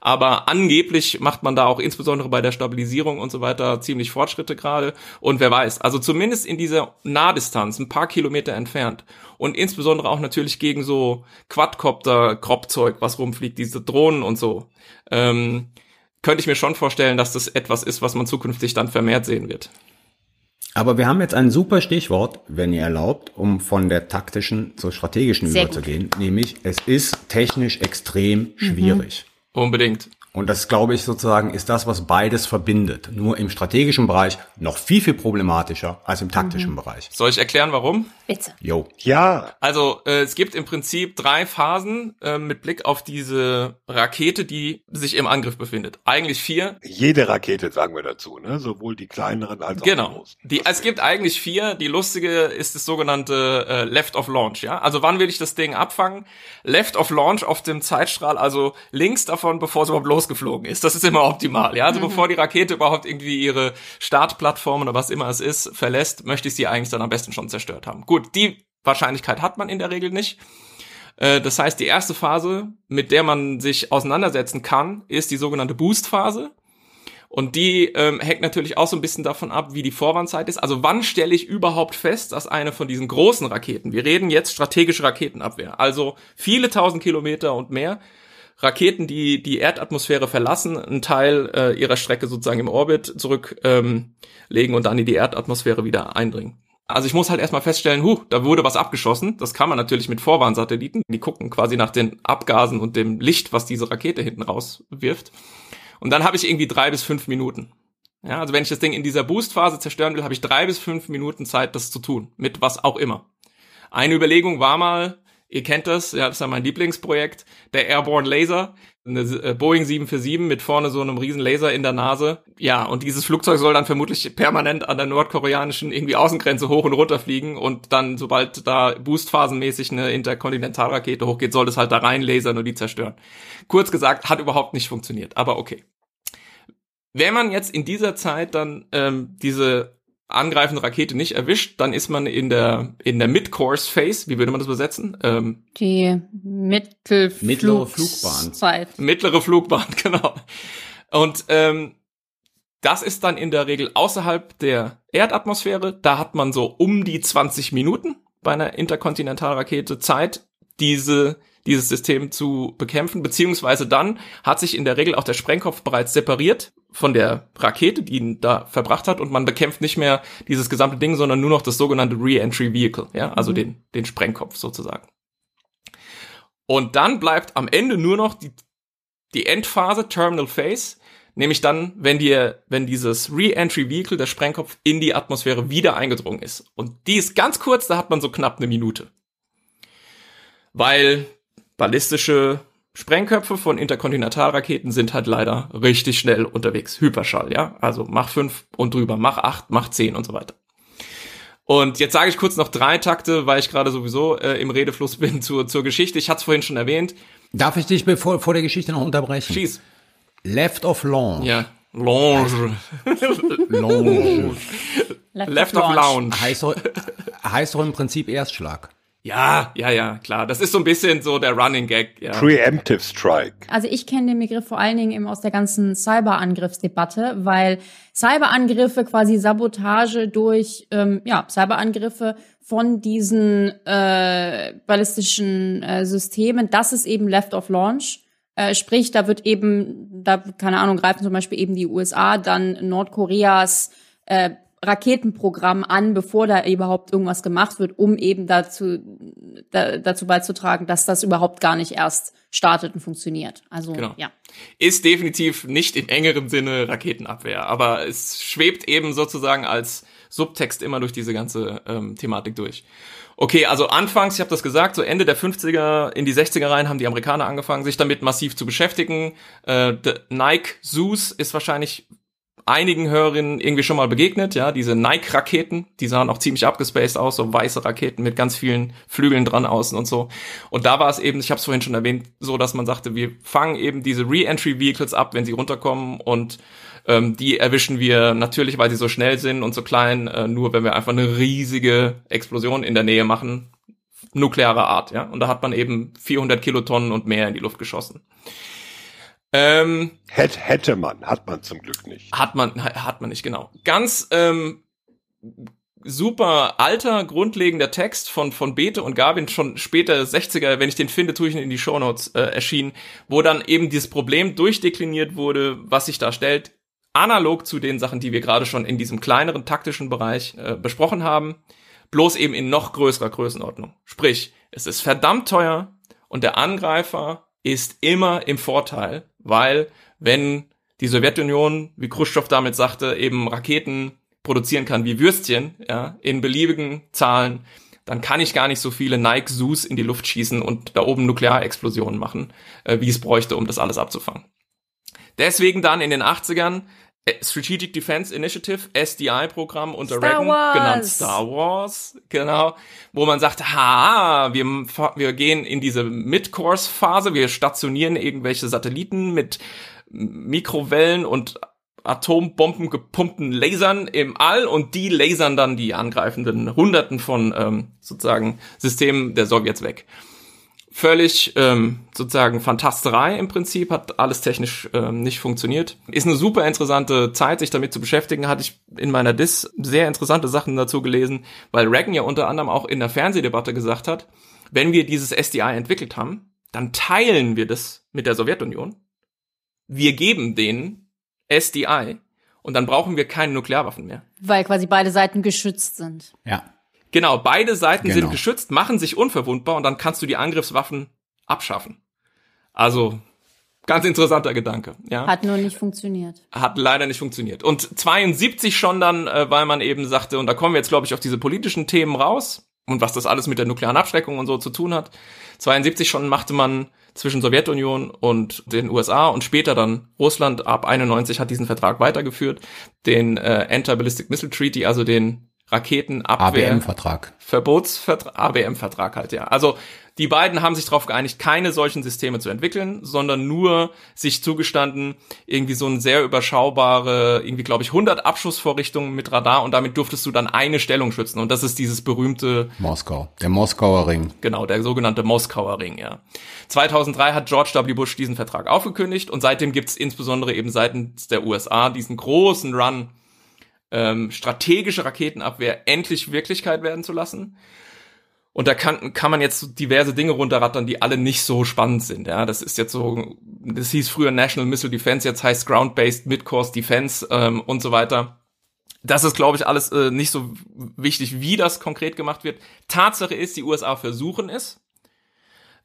Aber angeblich macht man da auch insbesondere bei der Stabilisierung und so weiter ziemlich Fortschritte gerade. Und wer weiß, also zumindest in dieser Nahdistanz, ein paar Kilometer entfernt und insbesondere auch natürlich gegen so Quadcopter-Kropfzeug, was rumfliegt, diese Drohnen und so, ähm, könnte ich mir schon vorstellen, dass das etwas ist, was man zukünftig dann vermehrt sehen wird. Aber wir haben jetzt ein super Stichwort, wenn ihr erlaubt, um von der taktischen zur strategischen Sehr überzugehen, gut. nämlich es ist technisch extrem schwierig. Mhm. Unbedingt. Und das, glaube ich, sozusagen ist das, was beides verbindet. Nur im strategischen Bereich noch viel, viel problematischer als im taktischen mhm. Bereich. Soll ich erklären, warum? Bitte. Jo. Ja. Also äh, es gibt im Prinzip drei Phasen äh, mit Blick auf diese Rakete, die sich im Angriff befindet. Eigentlich vier. Jede Rakete, sagen wir dazu, ne? Sowohl die kleineren als auch genau. die großen. Die, es gibt eigentlich vier. Die lustige ist das sogenannte äh, Left of Launch. Ja, also wann will ich das Ding abfangen? Left of Launch auf dem Zeitstrahl, also links davon, bevor es überhaupt losgeflogen ist. Das ist immer optimal. Ja, also mhm. bevor die Rakete überhaupt irgendwie ihre Startplattform oder was immer es ist verlässt, möchte ich sie eigentlich dann am besten schon zerstört haben. Gut, die Wahrscheinlichkeit hat man in der Regel nicht. Äh, das heißt, die erste Phase, mit der man sich auseinandersetzen kann, ist die sogenannte Boost-Phase. Und die ähm, hängt natürlich auch so ein bisschen davon ab, wie die Vorwandzeit ist. Also wann stelle ich überhaupt fest, dass eine von diesen großen Raketen, wir reden jetzt strategische Raketenabwehr, also viele tausend Kilometer und mehr, Raketen, die die Erdatmosphäre verlassen, einen Teil äh, ihrer Strecke sozusagen im Orbit zurücklegen ähm, und dann in die Erdatmosphäre wieder eindringen. Also ich muss halt erstmal feststellen, huh, da wurde was abgeschossen. Das kann man natürlich mit Vorwarnsatelliten. Die gucken quasi nach den Abgasen und dem Licht, was diese Rakete hinten rauswirft. Und dann habe ich irgendwie drei bis fünf Minuten. Ja, also wenn ich das Ding in dieser Boostphase zerstören will, habe ich drei bis fünf Minuten Zeit, das zu tun. Mit was auch immer. Eine Überlegung war mal, ihr kennt das, ja, das ist ja mein Lieblingsprojekt, der Airborne Laser eine äh, Boeing 747 mit vorne so einem riesen Laser in der Nase. Ja, und dieses Flugzeug soll dann vermutlich permanent an der nordkoreanischen irgendwie Außengrenze hoch und runter fliegen und dann, sobald da boostphasenmäßig eine Interkontinentalrakete hochgeht, soll das halt da rein lasern und die zerstören. Kurz gesagt, hat überhaupt nicht funktioniert, aber okay. Wenn man jetzt in dieser Zeit dann ähm, diese angreifende Rakete nicht erwischt, dann ist man in der in der Mid-Course Phase, wie würde man das übersetzen? Ähm, die Mittelflug mittlere Flugbahn. Zeit. Mittlere Flugbahn, genau. Und ähm, das ist dann in der Regel außerhalb der Erdatmosphäre. Da hat man so um die 20 Minuten bei einer Interkontinentalrakete Zeit, diese dieses System zu bekämpfen, beziehungsweise dann hat sich in der Regel auch der Sprengkopf bereits separiert von der Rakete, die ihn da verbracht hat und man bekämpft nicht mehr dieses gesamte Ding, sondern nur noch das sogenannte Re-Entry Vehicle, ja, also mhm. den, den Sprengkopf sozusagen. Und dann bleibt am Ende nur noch die, die Endphase, Terminal Phase, nämlich dann, wenn dir, wenn dieses Re-Entry Vehicle, der Sprengkopf, in die Atmosphäre wieder eingedrungen ist. Und die ist ganz kurz, da hat man so knapp eine Minute. Weil ballistische Sprengköpfe von Interkontinentalraketen sind halt leider richtig schnell unterwegs. Hyperschall, ja. Also mach fünf und drüber, mach acht, mach zehn und so weiter. Und jetzt sage ich kurz noch drei Takte, weil ich gerade sowieso äh, im Redefluss bin zur, zur Geschichte. Ich hatte es vorhin schon erwähnt. Darf ich dich bevor, vor der Geschichte noch unterbrechen? Schieß. Left of Launch. Ja. Lounge. Lounge. Left, Left of Lounge. Heißt doch, heißt doch im Prinzip Erstschlag. Ja, ja, ja, klar. Das ist so ein bisschen so der Running Gag. Ja. Preemptive Strike. Also ich kenne den Begriff vor allen Dingen eben aus der ganzen Cyberangriffsdebatte, weil Cyberangriffe quasi Sabotage durch ähm, ja Cyberangriffe von diesen äh, ballistischen äh, Systemen, das ist eben Left of Launch. Äh, sprich, da wird eben, da, keine Ahnung, greifen zum Beispiel eben die USA dann Nordkoreas äh, Raketenprogramm an, bevor da überhaupt irgendwas gemacht wird, um eben dazu, da, dazu beizutragen, dass das überhaupt gar nicht erst startet und funktioniert. Also Genau. ja. Ist definitiv nicht im engeren Sinne Raketenabwehr, aber es schwebt eben sozusagen als Subtext immer durch diese ganze ähm, Thematik durch. Okay, also anfangs, ich habe das gesagt, so Ende der 50er in die 60er rein haben die Amerikaner angefangen, sich damit massiv zu beschäftigen. Äh, Nike Zeus ist wahrscheinlich einigen Hörerinnen irgendwie schon mal begegnet, ja, diese Nike-Raketen, die sahen auch ziemlich abgespaced aus, so weiße Raketen mit ganz vielen Flügeln dran außen und so. Und da war es eben, ich habe es vorhin schon erwähnt, so, dass man sagte, wir fangen eben diese Re-Entry-Vehicles ab, wenn sie runterkommen und ähm, die erwischen wir natürlich, weil sie so schnell sind und so klein, äh, nur wenn wir einfach eine riesige Explosion in der Nähe machen, nuklearer Art, ja. Und da hat man eben 400 Kilotonnen und mehr in die Luft geschossen. Ähm, Hätte, hätte man, hat man zum Glück nicht. hat man, hat man nicht, genau. Ganz ähm, super alter, grundlegender Text von, von Bete und Gavin, schon später 60er, wenn ich den finde, tue ich ihn in die Shownotes äh, erschienen, wo dann eben dieses Problem durchdekliniert wurde, was sich da stellt, analog zu den Sachen, die wir gerade schon in diesem kleineren taktischen Bereich äh, besprochen haben, bloß eben in noch größerer Größenordnung. Sprich, es ist verdammt teuer und der Angreifer ist immer im Vorteil, weil wenn die Sowjetunion, wie Khrushchev damit sagte, eben Raketen produzieren kann wie Würstchen, ja, in beliebigen Zahlen, dann kann ich gar nicht so viele Nike Zoos in die Luft schießen und da oben Nuklearexplosionen machen, äh, wie es bräuchte, um das alles abzufangen. Deswegen dann in den 80ern äh, Strategic Defense Initiative, SDI-Programm unter Star Reagan, Wars. genannt Star Wars, genau, wo man sagt, ha, wir, wir gehen in diese Mid-Course-Phase, wir stationieren irgendwelche Satelliten mit Mikrowellen und Atombomben gepumpten Lasern im All und die lasern dann die angreifenden Hunderten von ähm, sozusagen Systemen der Sowjets weg. Völlig ähm, sozusagen Fantasterei im Prinzip, hat alles technisch ähm, nicht funktioniert. Ist eine super interessante Zeit, sich damit zu beschäftigen. Hatte ich in meiner Dis sehr interessante Sachen dazu gelesen, weil Reagan ja unter anderem auch in der Fernsehdebatte gesagt hat, wenn wir dieses SDI entwickelt haben, dann teilen wir das mit der Sowjetunion. Wir geben denen SDI und dann brauchen wir keine Nuklearwaffen mehr. Weil quasi beide Seiten geschützt sind. Ja. Genau, beide Seiten Genau. sind geschützt, machen sich unverwundbar und dann kannst du die Angriffswaffen abschaffen. Also ganz interessanter Gedanke, ja. Hat nur nicht funktioniert. Hat leider nicht funktioniert. Und 72 schon dann, äh, weil man eben sagte, und da kommen wir jetzt, glaube ich, auf diese politischen Themen raus und was das alles mit der nuklearen Abschreckung und so zu tun hat. 72 schon machte man zwischen Sowjetunion und den USA und später dann Russland ab 91 hat diesen Vertrag weitergeführt, den äh, Anti-Ballistic Missile Treaty, also den Raketenabwehr. ABM-Vertrag. Verbotsvertrag, ABM-Vertrag halt, ja. Also die beiden haben sich darauf geeinigt, keine solchen Systeme zu entwickeln, sondern nur sich zugestanden, irgendwie so ein sehr überschaubare, irgendwie glaube ich 100 Abschussvorrichtungen mit Radar und damit durftest du dann eine Stellung schützen und das ist dieses berühmte, Moskau. Der Moskauer Ring. genau, der sogenannte Moskauer Ring, ja. 2003 hat George W. Bush diesen Vertrag aufgekündigt und seitdem gibt's insbesondere eben seitens der USA diesen großen Run, ähm, strategische Raketenabwehr endlich Wirklichkeit werden zu lassen. Und da kann, kann man jetzt diverse Dinge runterrattern, die alle nicht so spannend sind. Ja, das ist jetzt so, das hieß früher National Missile Defense, jetzt heißt Ground-Based Mid-Course Defense ähm, und so weiter. Das ist, glaube ich, alles äh, nicht so wichtig, wie das konkret gemacht wird. Tatsache ist, die USA versuchen es.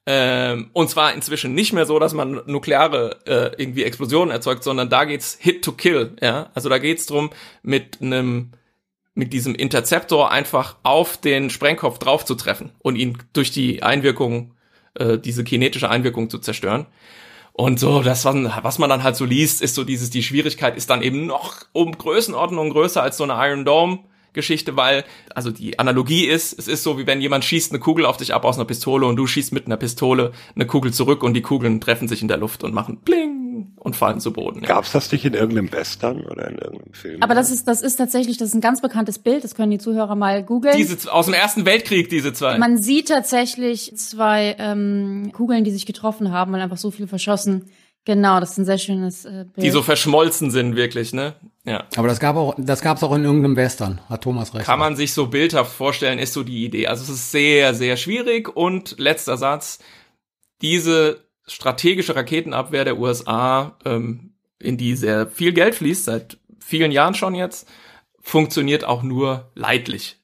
Ähm, und zwar inzwischen nicht mehr so, dass man nukleare äh, irgendwie Explosionen erzeugt, sondern da geht's Hit to Kill. Ja, also da geht's drum mit einem mit diesem Interzeptor einfach auf den Sprengkopf drauf zu treffen und ihn durch die Einwirkung, äh, diese kinetische Einwirkung zu zerstören. Und so, das, was, was man dann halt so liest, ist so dieses, die Schwierigkeit ist dann eben noch um Größenordnung größer als so eine Iron Dome Geschichte, weil, also die Analogie ist, es ist so, wie wenn jemand schießt eine Kugel auf dich ab aus einer Pistole und du schießt mit einer Pistole eine Kugel zurück und die Kugeln treffen sich in der Luft und machen bling und und fallen zu Boden. Ja. Gab's das nicht in irgendeinem Western oder in irgendeinem Film? Aber das ist, das ist tatsächlich, das ist ein ganz bekanntes Bild, das können die Zuhörer mal googeln. Diese aus dem Ersten Weltkrieg, diese zwei. Man sieht tatsächlich zwei ähm, Kugeln, die sich getroffen haben, weil einfach so viel verschossen. Genau, das ist ein sehr schönes äh, Bild. die so verschmolzen sind, wirklich, ne? Ja. Aber das gab auch, das gab's auch in irgendeinem Western, hat Thomas recht. Kann man sich so bildhaft vorstellen, ist so die Idee. Also es ist sehr, sehr schwierig. Und letzter Satz, diese strategische Raketenabwehr der USA, ähm, in die sehr viel Geld fließt, seit vielen Jahren schon jetzt, funktioniert auch nur leidlich.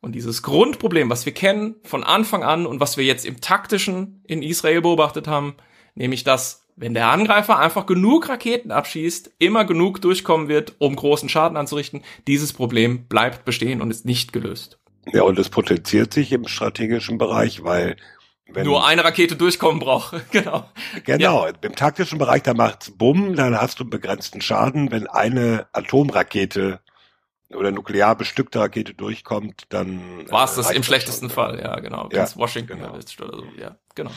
Und dieses Grundproblem, was wir kennen von Anfang an und was wir jetzt im taktischen in Israel beobachtet haben, nämlich dass, wenn der Angreifer einfach genug Raketen abschießt, immer genug durchkommen wird, um großen Schaden anzurichten, dieses Problem bleibt bestehen und ist nicht gelöst. Ja, und es potenziert sich im strategischen Bereich, weil wenn, Nur eine Rakete durchkommen braucht. genau. Genau, im taktischen Bereich, da macht's Bumm, dann hast du begrenzten Schaden. Wenn eine Atomrakete oder nuklear bestückte Rakete durchkommt, dann War es äh, das im schlechtesten schon. Fall, ja, genau. Ja, Ganz Washington genau. oder so, ja, genau.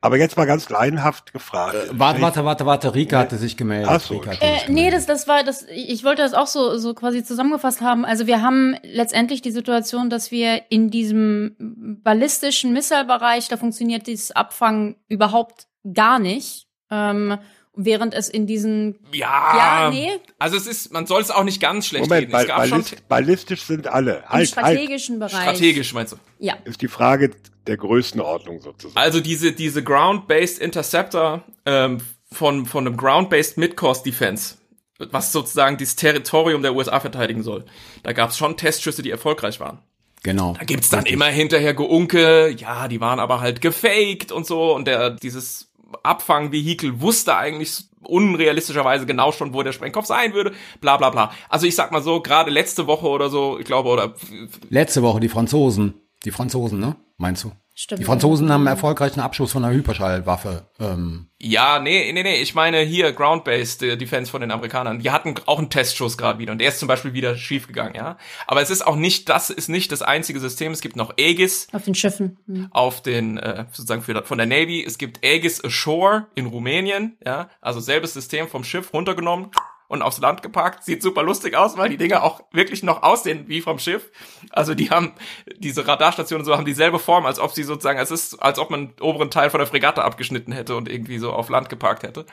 Aber jetzt mal ganz laienhaft gefragt. Äh, Warte, warte, warte, warte, Rika hatte sich gemeldet. Ach so, Rika hatte Äh, sich nee, das, das war das. Ich wollte das auch so, so quasi zusammengefasst haben. Also wir haben letztendlich die Situation, dass wir in diesem ballistischen Missile-Bereich, da funktioniert dieses Abfangen überhaupt gar nicht. Ähm, während es in diesen Ja, Ja, nee. also es ist, man soll es auch nicht ganz schlecht Moment, reden. Es gab schon ballist, ballistisch sind alle. im Halt, halt. strategischen Bereich. strategisch, meinst du? Ja. Ist die Frage der Größenordnung sozusagen. Also diese, diese Ground-Based Interceptor ähm, von, von einem Ground-Based Mid-Course Defense, was sozusagen das Territorium der USA verteidigen soll. Da gab es schon Testschüsse, die erfolgreich waren. Genau. Da gibt's dann immer hinterher Geunke, ja, die waren aber halt gefaked und so und der dieses Abfangvehikel wusste eigentlich unrealistischerweise genau schon, wo der Sprengkopf sein würde, bla bla bla. Also ich sag mal so, gerade letzte Woche oder so, ich glaube, oder Letzte Woche die Franzosen. Die Franzosen, ne? Meinst du? Stimmt. Die Franzosen haben einen erfolgreichen Abschuss von einer Hyperschallwaffe. Ähm, ja, nee, nee, nee, ich meine hier Ground-Based äh, Defense von den Amerikanern. Die hatten auch einen Testschuss gerade wieder und der ist zum Beispiel wieder schief gegangen, ja. Aber es ist auch nicht, das ist nicht das einzige System. Es gibt noch Aegis, Auf den Schiffen. Hm. auf den äh, sozusagen für, von der Navy. Es gibt Aegis Ashore in Rumänien, ja, also selbes System vom Schiff runtergenommen und aufs Land gepackt. Sieht super lustig aus, weil die Dinger auch wirklich noch aussehen wie vom Schiff. Also die haben diese Radarstationen so haben dieselbe Form, als ob sie sozusagen, es ist, als ob man den oberen Teil von der Fregatte abgeschnitten hätte und irgendwie so auf Land geparkt hätte.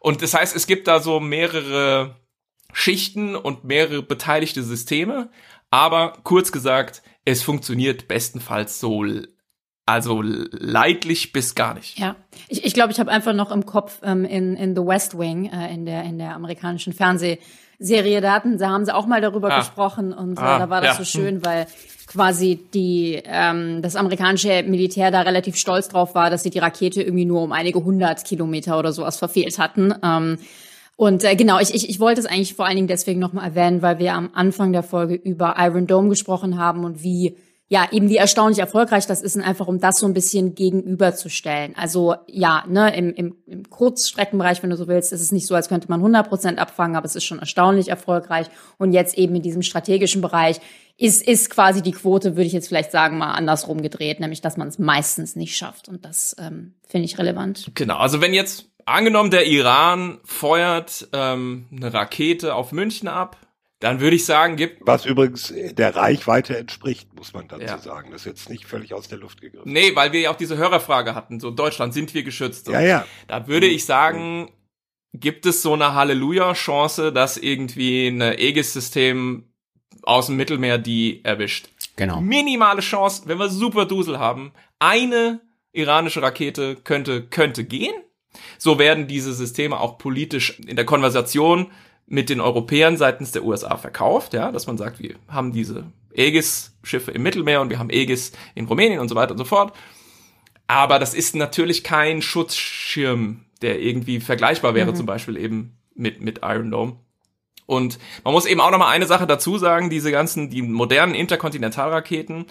Und das heißt, es gibt da so mehrere Schichten und mehrere beteiligte Systeme, aber kurz gesagt, es funktioniert bestenfalls so also leidlich bis gar nicht. Ja, ich ich, glaube, ich habe einfach noch im Kopf ähm, in, in The West Wing, äh, in, der, in der amerikanischen Fernsehserie, da, hatten, da haben sie auch mal darüber Ah. gesprochen und äh, Ah, da war das ja. so schön, weil quasi die ähm, das amerikanische Militär da relativ stolz drauf war, dass sie die Rakete irgendwie nur um einige hundert Kilometer oder sowas verfehlt hatten. Ähm, und äh, genau, ich, ich, ich wollte es eigentlich vor allen Dingen deswegen nochmal erwähnen, weil wir am Anfang der Folge über Iron Dome gesprochen haben und wie ja, eben wie erstaunlich erfolgreich das ist, und einfach um das so ein bisschen gegenüberzustellen. Also ja, ne, im, im, im Kurzstreckenbereich, wenn du so willst, ist es nicht so, als könnte man 100 Prozent abfangen, aber es ist schon erstaunlich erfolgreich. Und jetzt eben in diesem strategischen Bereich ist, ist quasi die Quote, würde ich jetzt vielleicht sagen, mal andersrum gedreht, nämlich dass man es meistens nicht schafft. Und das ähm, finde ich relevant. Genau, also wenn jetzt angenommen der Iran feuert ähm, eine Rakete auf München ab, dann würde ich sagen, gibt Was übrigens der Reichweite entspricht, muss man dazu Ja. sagen. Das ist jetzt nicht völlig aus der Luft gegriffen. Nee, weil wir ja auch diese Hörerfrage hatten, so Deutschland, sind wir geschützt? So. Ja, ja. Da würde ich sagen, gibt es so eine Halleluja-Chance, dass irgendwie ein Aegis-System aus dem Mittelmeer die erwischt. genau. Minimale Chance, wenn wir super Dusel haben, eine iranische Rakete könnte, könnte gehen. So werden diese Systeme auch politisch in der Konversation mit den Europäern seitens der USA verkauft, ja, dass man sagt, wir haben diese Aegis-Schiffe im Mittelmeer und wir haben Aegis in Rumänien und so weiter und so fort. Aber das ist natürlich kein Schutzschirm, der irgendwie vergleichbar wäre, zum Beispiel eben mit, mit Iron Dome. Und man muss eben auch noch mal eine Sache dazu sagen, diese ganzen, die modernen Interkontinentalraketen,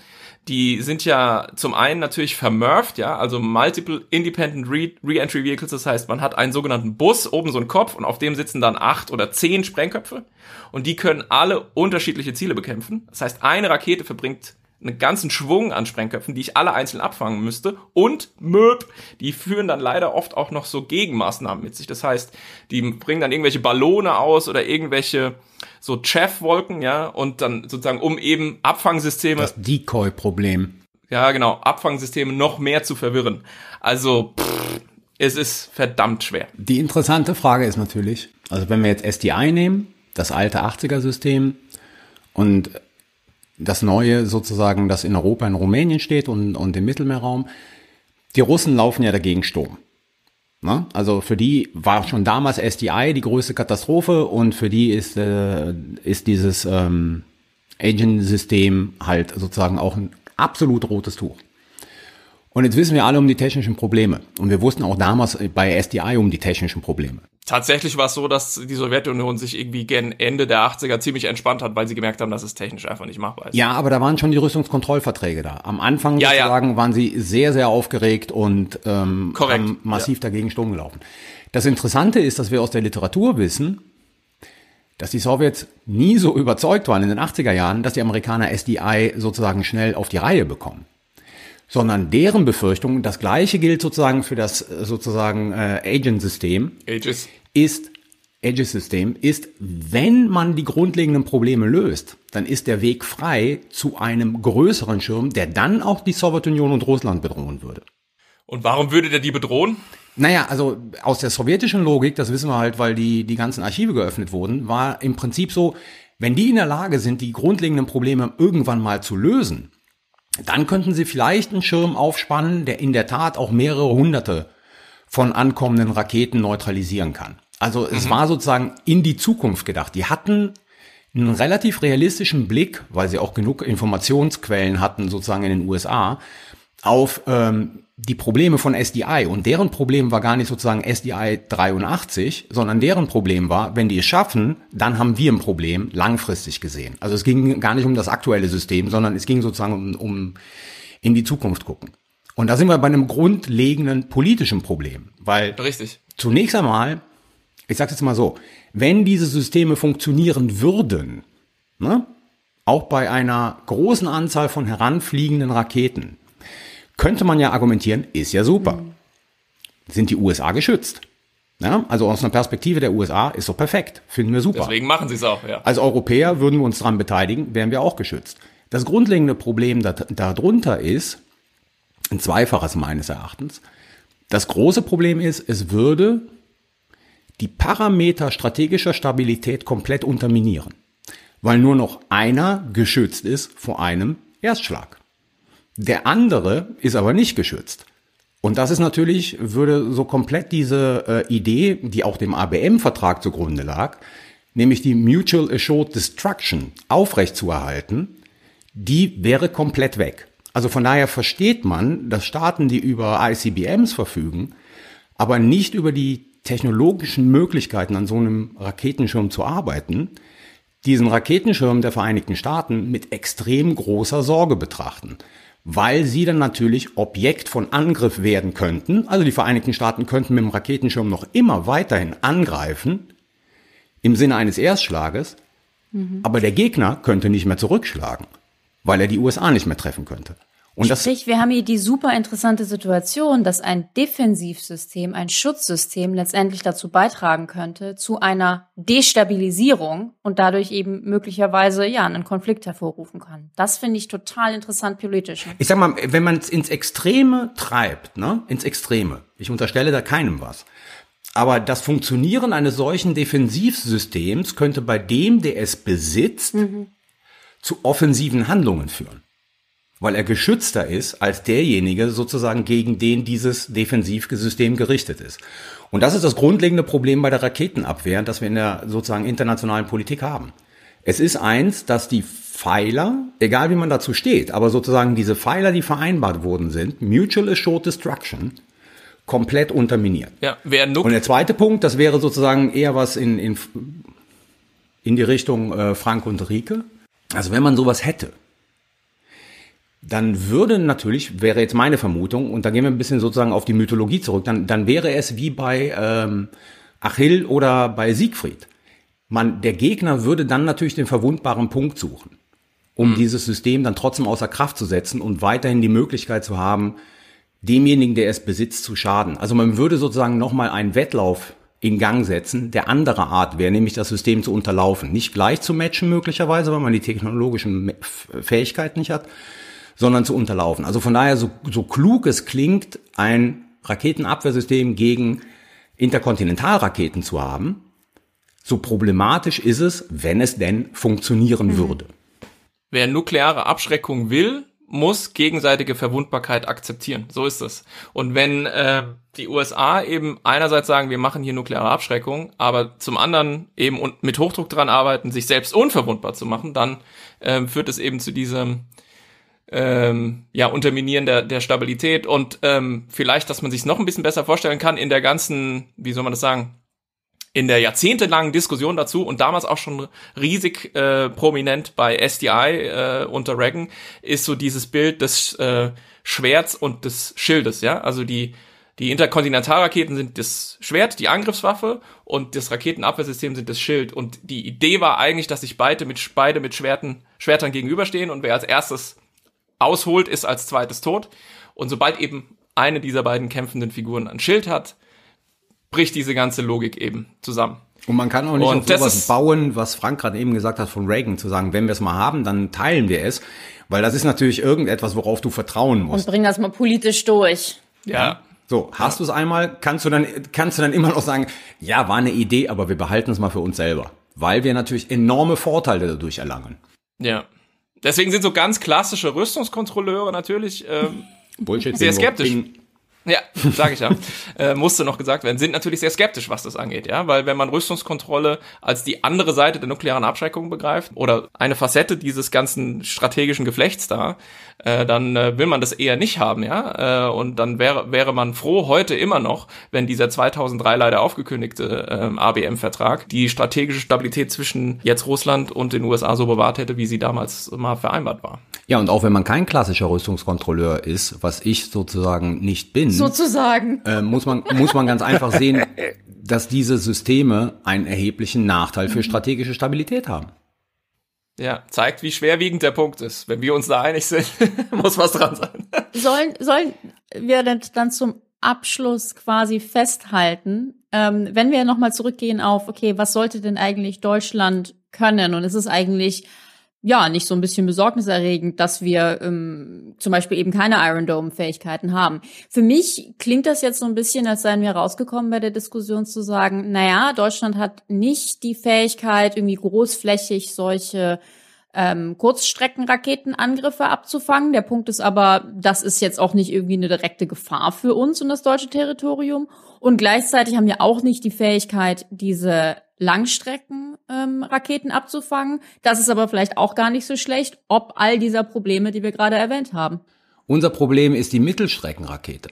die sind ja zum einen natürlich vermurft, ja, also Multiple Independent Re- Re-Entry Vehicles, das heißt, man hat einen sogenannten Bus, oben so einen Kopf und auf dem sitzen dann acht oder zehn Sprengköpfe und die können alle unterschiedliche Ziele bekämpfen. Das heißt, eine Rakete verbringt einen ganzen Schwung an Sprengköpfen, die ich alle einzeln abfangen müsste. Und Möb, die führen dann leider oft auch noch so Gegenmaßnahmen mit sich. Das heißt, die bringen dann irgendwelche Ballone aus oder irgendwelche so Chaff-Wolken, ja, und dann sozusagen um eben Abfangsysteme. Das Decoy-Problem. Ja, genau, Abfangsysteme noch mehr zu verwirren. Also, pff, es ist verdammt schwer. Die interessante Frage ist natürlich, also wenn wir jetzt SDI nehmen, das alte 80er-System und das neue sozusagen, das in Europa, in Rumänien steht und, und im Mittelmeerraum, die Russen laufen ja dagegen Sturm. Ne? Also für die war schon damals SDI die größte Katastrophe und für die ist, äh, ist dieses ähm, Agent-System halt sozusagen auch ein absolut rotes Tuch. Und jetzt wissen wir alle um die technischen Probleme. Und wir wussten auch damals bei SDI um die technischen Probleme. Tatsächlich war es so, dass die Sowjetunion sich irgendwie gegen Ende der 80er ziemlich entspannt hat, weil sie gemerkt haben, dass es technisch einfach nicht machbar ist. Ja, aber da waren schon die Rüstungskontrollverträge da. Am Anfang Ja, ja. sozusagen waren sie sehr, sehr aufgeregt und ähm, Korrekt, haben massiv dagegen Sturm gelaufen. Das Interessante ist, dass wir aus der Literatur wissen, dass die Sowjets nie so überzeugt waren in den 80er Jahren, dass die Amerikaner SDI sozusagen schnell auf die Reihe bekommen. Sondern deren Befürchtung, das gleiche gilt sozusagen für das äh, sozusagen äh, Agent-System, Aegis. ist, Aegis-System, ist, wenn man die grundlegenden Probleme löst, dann ist der Weg frei zu einem größeren Schirm, der dann auch die Sowjetunion und Russland bedrohen würde. Und warum würde der die bedrohen? Naja, also aus der sowjetischen Logik, das wissen wir halt, weil die, die ganzen Archive geöffnet wurden, war im Prinzip so, wenn die in der Lage sind, die grundlegenden Probleme irgendwann mal zu lösen, dann könnten sie vielleicht einen Schirm aufspannen, der in der Tat auch mehrere hunderte von ankommenden Raketen neutralisieren kann. Also es war sozusagen in die Zukunft gedacht. Die hatten einen relativ realistischen Blick, weil sie auch genug Informationsquellen hatten, sozusagen in den USA, auf ähm, die Probleme von SDI. Und deren Problem war gar nicht sozusagen SDI 83, sondern deren Problem war, wenn die es schaffen, dann haben wir ein Problem, langfristig gesehen. Also es ging gar nicht um das aktuelle System, sondern es ging sozusagen um, um in die Zukunft gucken. Und da sind wir bei einem grundlegenden politischen Problem, weil Richtig. zunächst einmal, ich sage jetzt mal so, wenn diese Systeme funktionieren würden, ne, auch bei einer großen Anzahl von heranfliegenden Raketen, könnte man ja argumentieren, ist ja super. Sind die USA geschützt? Ja, also aus einer Perspektive der USA ist doch perfekt, finden wir super. Deswegen machen sie es auch, ja. Als Europäer würden wir uns daran beteiligen, wären wir auch geschützt. Das grundlegende Problem da- darunter ist, ein zweifaches meines Erachtens. Das große Problem ist, es würde die Parameter strategischer Stabilität komplett unterminieren, weil nur noch einer geschützt ist vor einem Erstschlag. Der andere ist aber nicht geschützt. Und das ist natürlich, würde so komplett diese äh, Idee, die auch dem ABM-Vertrag zugrunde lag, nämlich die Mutual Assured Destruction aufrechtzuerhalten, die wäre komplett weg. Also von daher versteht man, dass Staaten, die über ICBMs verfügen, aber nicht über die technologischen Möglichkeiten an so einem Raketenschirm zu arbeiten, diesen Raketenschirm der Vereinigten Staaten mit extrem großer Sorge betrachten, weil sie dann natürlich Objekt von Angriff werden könnten. Also die Vereinigten Staaten könnten mit dem Raketenschirm noch immer weiterhin angreifen im Sinne eines Erstschlages, aber der Gegner könnte nicht mehr zurückschlagen, weil er die USA nicht mehr treffen könnte. Und Sprich, wir haben hier die super interessante Situation, dass ein Defensivsystem, ein Schutzsystem letztendlich dazu beitragen könnte, zu einer Destabilisierung und dadurch eben möglicherweise ja einen Konflikt hervorrufen kann. Das finde ich total interessant politisch. ich sag mal, wenn man es ins Extreme treibt, ne, ins Extreme, ich unterstelle da keinem was. Aber das Funktionieren eines solchen Defensivsystems könnte bei dem, der es besitzt, zu offensiven Handlungen führen. Weil er geschützter ist als derjenige sozusagen, gegen den dieses Defensivsystem gerichtet ist. Und das ist das grundlegende Problem bei der Raketenabwehr, das wir in der sozusagen internationalen Politik haben. Es ist eins, dass die Pfeiler, egal wie man dazu steht, aber sozusagen diese Pfeiler, die vereinbart worden sind, Mutual Assured Destruction, komplett unterminiert. Ja, wer Und Nuck, der zweite Punkt, das wäre sozusagen eher was in, in, in die Richtung äh, Frank und Rike. Also wenn man sowas hätte, dann würde natürlich, wäre jetzt meine Vermutung, und da gehen wir ein bisschen sozusagen auf die Mythologie zurück, dann, dann wäre es wie bei ähm, Achill oder bei Siegfried. Man, der Gegner würde dann natürlich den verwundbaren Punkt suchen. um dieses System dann trotzdem außer Kraft zu setzen und weiterhin die Möglichkeit zu haben, demjenigen, der es besitzt, zu schaden. Also man würde sozusagen nochmal einen Wettlauf in Gang setzen, der andere Art wäre, nämlich das System zu unterlaufen. Nicht gleich zu matchen möglicherweise, weil man die technologischen Fähigkeiten nicht hat, sondern zu unterlaufen. Also von daher, so, so klug es klingt, ein Raketenabwehrsystem gegen Interkontinentalraketen zu haben, so problematisch ist es, wenn es denn funktionieren mhm. würde. Wer nukleare Abschreckung will, muss gegenseitige Verwundbarkeit akzeptieren. So ist es. Und wenn äh, die USA eben einerseits sagen, wir machen hier nukleare Abschreckung, aber zum anderen eben und mit Hochdruck dran arbeiten, sich selbst unverwundbar zu machen, dann ähm, führt es eben zu diesem ähm, ja Unterminieren der, der Stabilität und ähm, vielleicht, dass man sich noch ein bisschen besser vorstellen kann in der ganzen, wie soll man das sagen, in der jahrzehntelangen Diskussion dazu und damals auch schon riesig äh, prominent bei SDI äh, unter Reagan ist so dieses Bild des äh, Schwerts und des Schildes, ja, also die die Interkontinentalraketen sind das Schwert, die Angriffswaffe und das Raketenabwehrsystem sind das Schild. Und die Idee war eigentlich, dass sich beide mit, beide mit Schwerten, Schwertern gegenüberstehen und wer als erstes ausholt, ist als zweites tot. Und sobald eben eine dieser beiden kämpfenden Figuren ein Schild hat, bricht diese ganze Logik eben zusammen. Und man kann auch nicht und auf sowas bauen, was Frank gerade eben gesagt hat von Reagan, zu sagen, wenn wir es mal haben, dann teilen wir es. Weil das ist natürlich irgendetwas, worauf du vertrauen musst. Und bring das mal politisch durch. Ja. So, hast du es einmal, kannst du dann, kannst du dann immer noch sagen, ja, war eine Idee, aber wir behalten es mal für uns selber. Weil wir natürlich enorme Vorteile dadurch erlangen. Ja. Deswegen sind so ganz klassische Rüstungskontrolleure natürlich ähm, Bullshit sehr skeptisch. Bing. Ja, sage ich ja. äh, musste noch gesagt werden, sind natürlich sehr skeptisch, was das angeht, ja, weil wenn man Rüstungskontrolle als die andere Seite der nuklearen Abschreckung begreift oder eine Facette dieses ganzen strategischen Geflechts da, äh, dann äh, will man das eher nicht haben, ja, äh, und dann wäre wäre man froh heute immer noch, wenn dieser 2003 leider aufgekündigte äh, ABM-Vertrag die strategische Stabilität zwischen jetzt Russland und den USA so bewahrt hätte, wie sie damals mal vereinbart war. Ja, und auch wenn man kein klassischer Rüstungskontrolleur ist, was ich sozusagen nicht bin, sozusagen, äh, muss man muss man ganz einfach sehen, dass diese Systeme einen erheblichen Nachteil für strategische Stabilität haben. Ja, zeigt, wie schwerwiegend der Punkt ist. Wenn wir uns da einig sind, muss was dran sein. Sollen, sollen wir denn dann zum Abschluss quasi festhalten, ähm, wenn wir nochmal zurückgehen auf, okay, was sollte denn eigentlich Deutschland können? Und es ist eigentlich ja, nicht so ein bisschen besorgniserregend, dass wir ähm, zum Beispiel eben keine Iron Dome-Fähigkeiten haben. Für mich klingt das jetzt so ein bisschen, als seien wir rausgekommen bei der Diskussion zu sagen, naja, Deutschland hat nicht die Fähigkeit, irgendwie großflächig solche ähm, Kurzstreckenraketenangriffe abzufangen. Der Punkt ist aber, das ist jetzt auch nicht irgendwie eine direkte Gefahr für uns und das deutsche Territorium. Und gleichzeitig haben wir auch nicht die Fähigkeit, diese Langstreckenraketen ähm, abzufangen. Das ist aber vielleicht auch gar nicht so schlecht, ob all dieser Probleme, die wir gerade erwähnt haben. Unser Problem ist die Mittelstreckenrakete.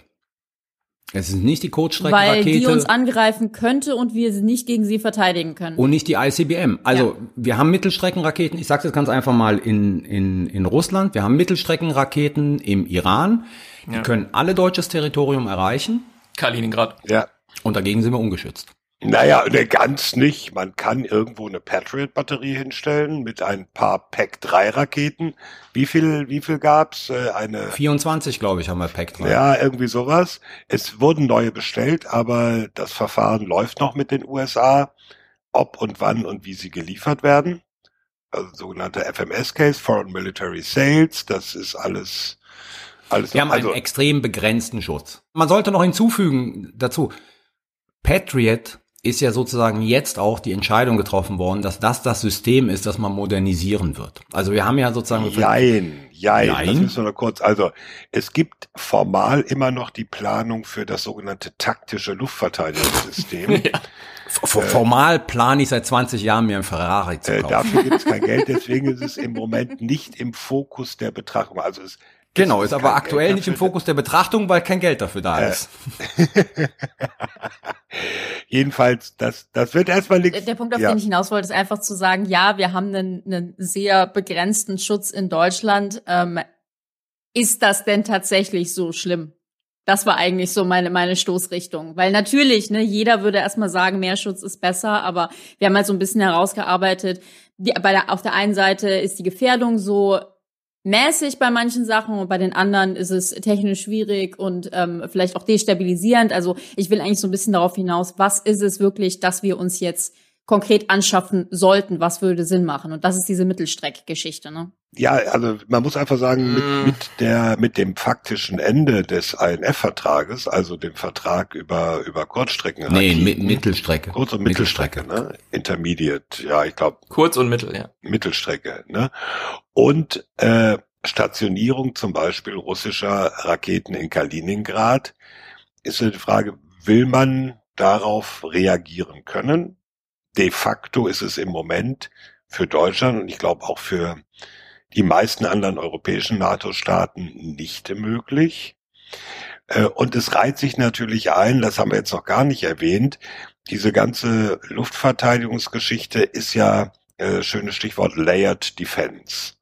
Es ist nicht die Kurzstreckenrakete. Weil die uns angreifen könnte und wir nicht gegen sie verteidigen können. Und nicht die ICBM. Also ja. wir haben Mittelstreckenraketen, ich sage das ganz einfach mal in, in, in Russland, wir haben Mittelstreckenraketen im Iran. Die ja. können alle deutsches Territorium erreichen. Kaliningrad. Ja. Und dagegen sind wir ungeschützt. Naja, ne, ganz nicht. Man kann irgendwo eine Patriot-Batterie hinstellen mit ein paar PAC-3-Raketen. Wie viel, wie viel gab's? Äh, eine 24, glaube ich, haben wir PAC-3. Ja, irgendwie sowas. Es wurden neue bestellt, aber das Verfahren läuft noch mit den USA. Ob und wann und wie sie geliefert werden. Also sogenannte FMS-Case, Foreign Military Sales. Das ist alles, alles. Wir haben also, einen extrem begrenzten Schutz. Man sollte noch hinzufügen dazu. Patriot ist ja sozusagen jetzt auch die Entscheidung getroffen worden, dass das das System ist, das man modernisieren wird. Also wir haben ja sozusagen... Jein, jein, jein. das müssen wir noch kurz... Also es gibt formal immer noch die Planung für das sogenannte taktische Luftverteidigungssystem. ja. Äh, formal plane ich seit 20 Jahren mir ein Ferrari zu äh, kaufen. Äh, dafür gibt es kein Geld, deswegen ist es im Moment nicht im Fokus der Betrachtung. Also es Genau, ist, ist aber aktuell nicht im Fokus der Betrachtung, weil kein Geld dafür da äh. ist. Jedenfalls, das, das wird erstmal nichts. Der Punkt, auf ja. den ich hinaus wollte, ist einfach zu sagen, ja, wir haben einen, einen sehr begrenzten Schutz in Deutschland. Ähm, ist das denn tatsächlich so schlimm? Das war eigentlich so meine, meine Stoßrichtung. Weil natürlich, ne, jeder würde erstmal sagen, mehr Schutz ist besser, aber wir haben halt so ein bisschen herausgearbeitet, die, bei der, auf der einen Seite ist die Gefährdung so mäßig bei manchen Sachen und bei den anderen ist es technisch schwierig und ähm, vielleicht auch destabilisierend. Also ich will eigentlich so ein bisschen darauf hinaus, was ist es wirklich, dass wir uns jetzt konkret anschaffen sollten, was würde Sinn machen. Und das ist diese Mittelstreckgeschichte, ne? Ja, also man muss einfach sagen, mit, Mm. mit der, mit dem faktischen Ende des INF-Vertrages, also dem Vertrag über, über Kurzstrecken. Nee, Mi Mittelstrecke. Kurz- und Mittelstrecke, ne? Intermediate, ja, ich glaube, Kurz und mittel, ja. Mittelstrecke, ne? Und äh, Stationierung zum Beispiel russischer Raketen in Kaliningrad ist die Frage, will man darauf reagieren können? De facto ist es im Moment für Deutschland und ich glaube auch für die meisten anderen europäischen NATO-Staaten nicht möglich. Äh, Und es reiht sich natürlich ein, das haben wir jetzt noch gar nicht erwähnt, diese ganze Luftverteidigungsgeschichte ist ja, äh, schönes Stichwort, Layered Defense.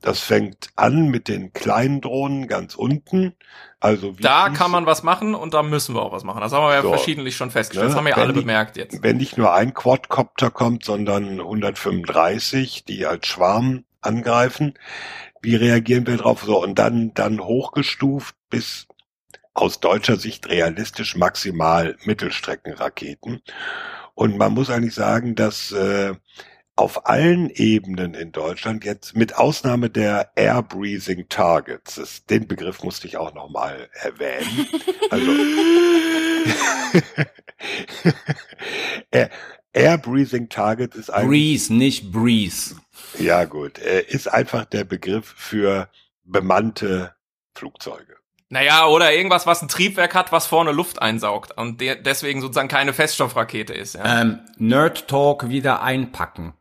Das fängt an mit den kleinen Drohnen ganz unten. Also Da kann man was machen und da müssen wir auch was machen. Das haben wir ja So. verschiedentlich schon festgestellt. Ne? Das haben wir ja Wenn alle die- bemerkt jetzt. wenn nicht nur ein Quadcopter kommt, sondern 135, die als Schwarm angreifen, wie reagieren wir drauf? So, und dann, dann hochgestuft bis aus deutscher Sicht realistisch maximal Mittelstreckenraketen. Und man muss eigentlich sagen, dass äh, auf allen Ebenen in Deutschland jetzt mit Ausnahme der Air Breathing Targets, das, den Begriff musste ich auch nochmal erwähnen. Also Air, Air Breathing Target ist ein Breeze, nicht Breeze. ja gut, ist einfach der Begriff für bemannte Flugzeuge. Naja, oder irgendwas, was ein Triebwerk hat, was vorne Luft einsaugt und de deswegen sozusagen keine Feststoffrakete ist. Ja. Ähm, Nerd Talk wieder einpacken.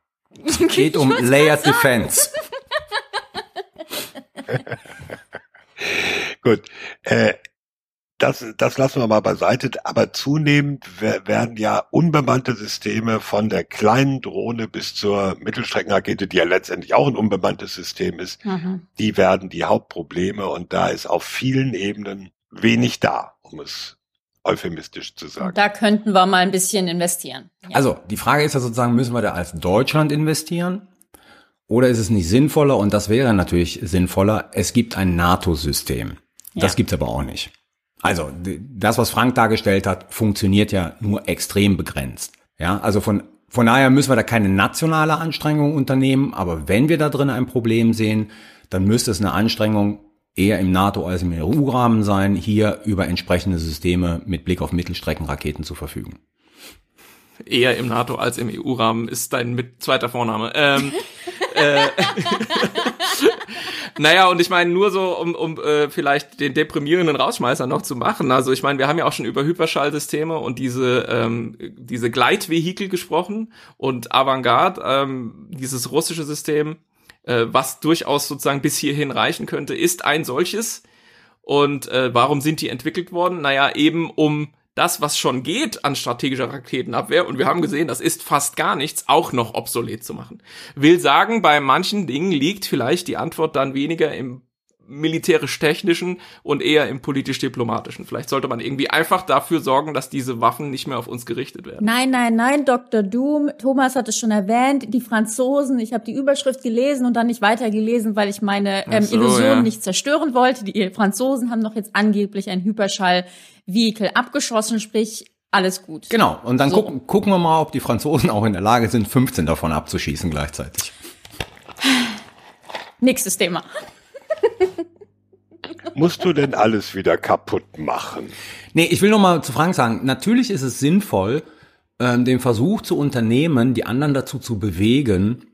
Geht um Layered Defense. Gut, äh, das, das lassen wir mal beiseite, aber zunehmend wer- werden ja unbemannte Systeme von der kleinen Drohne bis zur Mittelstreckenrakete, die ja letztendlich auch ein unbemanntes System ist, Mhm. die werden die Hauptprobleme und da ist auf vielen Ebenen wenig da, um es euphemistisch zu sagen. Da könnten wir mal ein bisschen investieren. Ja. Also, die Frage ist ja sozusagen, müssen wir da als Deutschland investieren? Oder ist es nicht sinnvoller? Und das wäre natürlich sinnvoller. Es gibt ein NATO-System. Das Ja. gibt's aber auch nicht. Also, das, was Frank dargestellt hat, funktioniert ja nur extrem begrenzt. Ja, also von, von daher müssen wir da keine nationale Anstrengung unternehmen. Aber wenn wir da drin ein Problem sehen, dann müsste es eine Anstrengung eher im NATO als im EU-Rahmen sein, hier über entsprechende Systeme mit Blick auf Mittelstreckenraketen zu verfügen. Eher im NATO als im EU-Rahmen ist dein mit zweiter Vorname. Ähm, äh, naja, und ich meine, nur so, um, um äh, vielleicht den deprimierenden Rausschmeißer noch zu machen. Also ich meine, wir haben ja auch schon über Hyperschallsysteme und diese, ähm, diese Gleitvehikel gesprochen und Avantgarde, ähm, dieses russische System, äh, was durchaus sozusagen bis hierhin reichen könnte, ist ein solches. Und äh, warum sind die entwickelt worden? Naja, eben um das, was schon geht an strategischer Raketenabwehr, und wir haben gesehen, das ist fast gar nichts, auch noch obsolet zu machen. Will sagen, bei manchen Dingen liegt vielleicht die Antwort dann weniger im militärisch-technischen und eher im politisch-diplomatischen. Vielleicht sollte man irgendwie einfach dafür sorgen, dass diese Waffen nicht mehr auf uns gerichtet werden. Nein, nein, nein, Dr. Doom. Thomas hat es schon erwähnt. Die Franzosen, ich habe die Überschrift gelesen und dann nicht weitergelesen, weil ich meine ähm, so, Illusion ja. nicht zerstören wollte. Die Franzosen haben doch jetzt angeblich ein Hyperschall-Vehikel abgeschossen, sprich alles gut. Genau, und dann So. gucken, gucken wir mal, ob die Franzosen auch in der Lage sind, 15 davon abzuschießen gleichzeitig. Nächstes Thema. Musst du denn alles wieder kaputt machen? Nee, ich will noch mal zu Frank sagen, natürlich ist es sinnvoll, ähm, den Versuch zu unternehmen, die anderen dazu zu bewegen,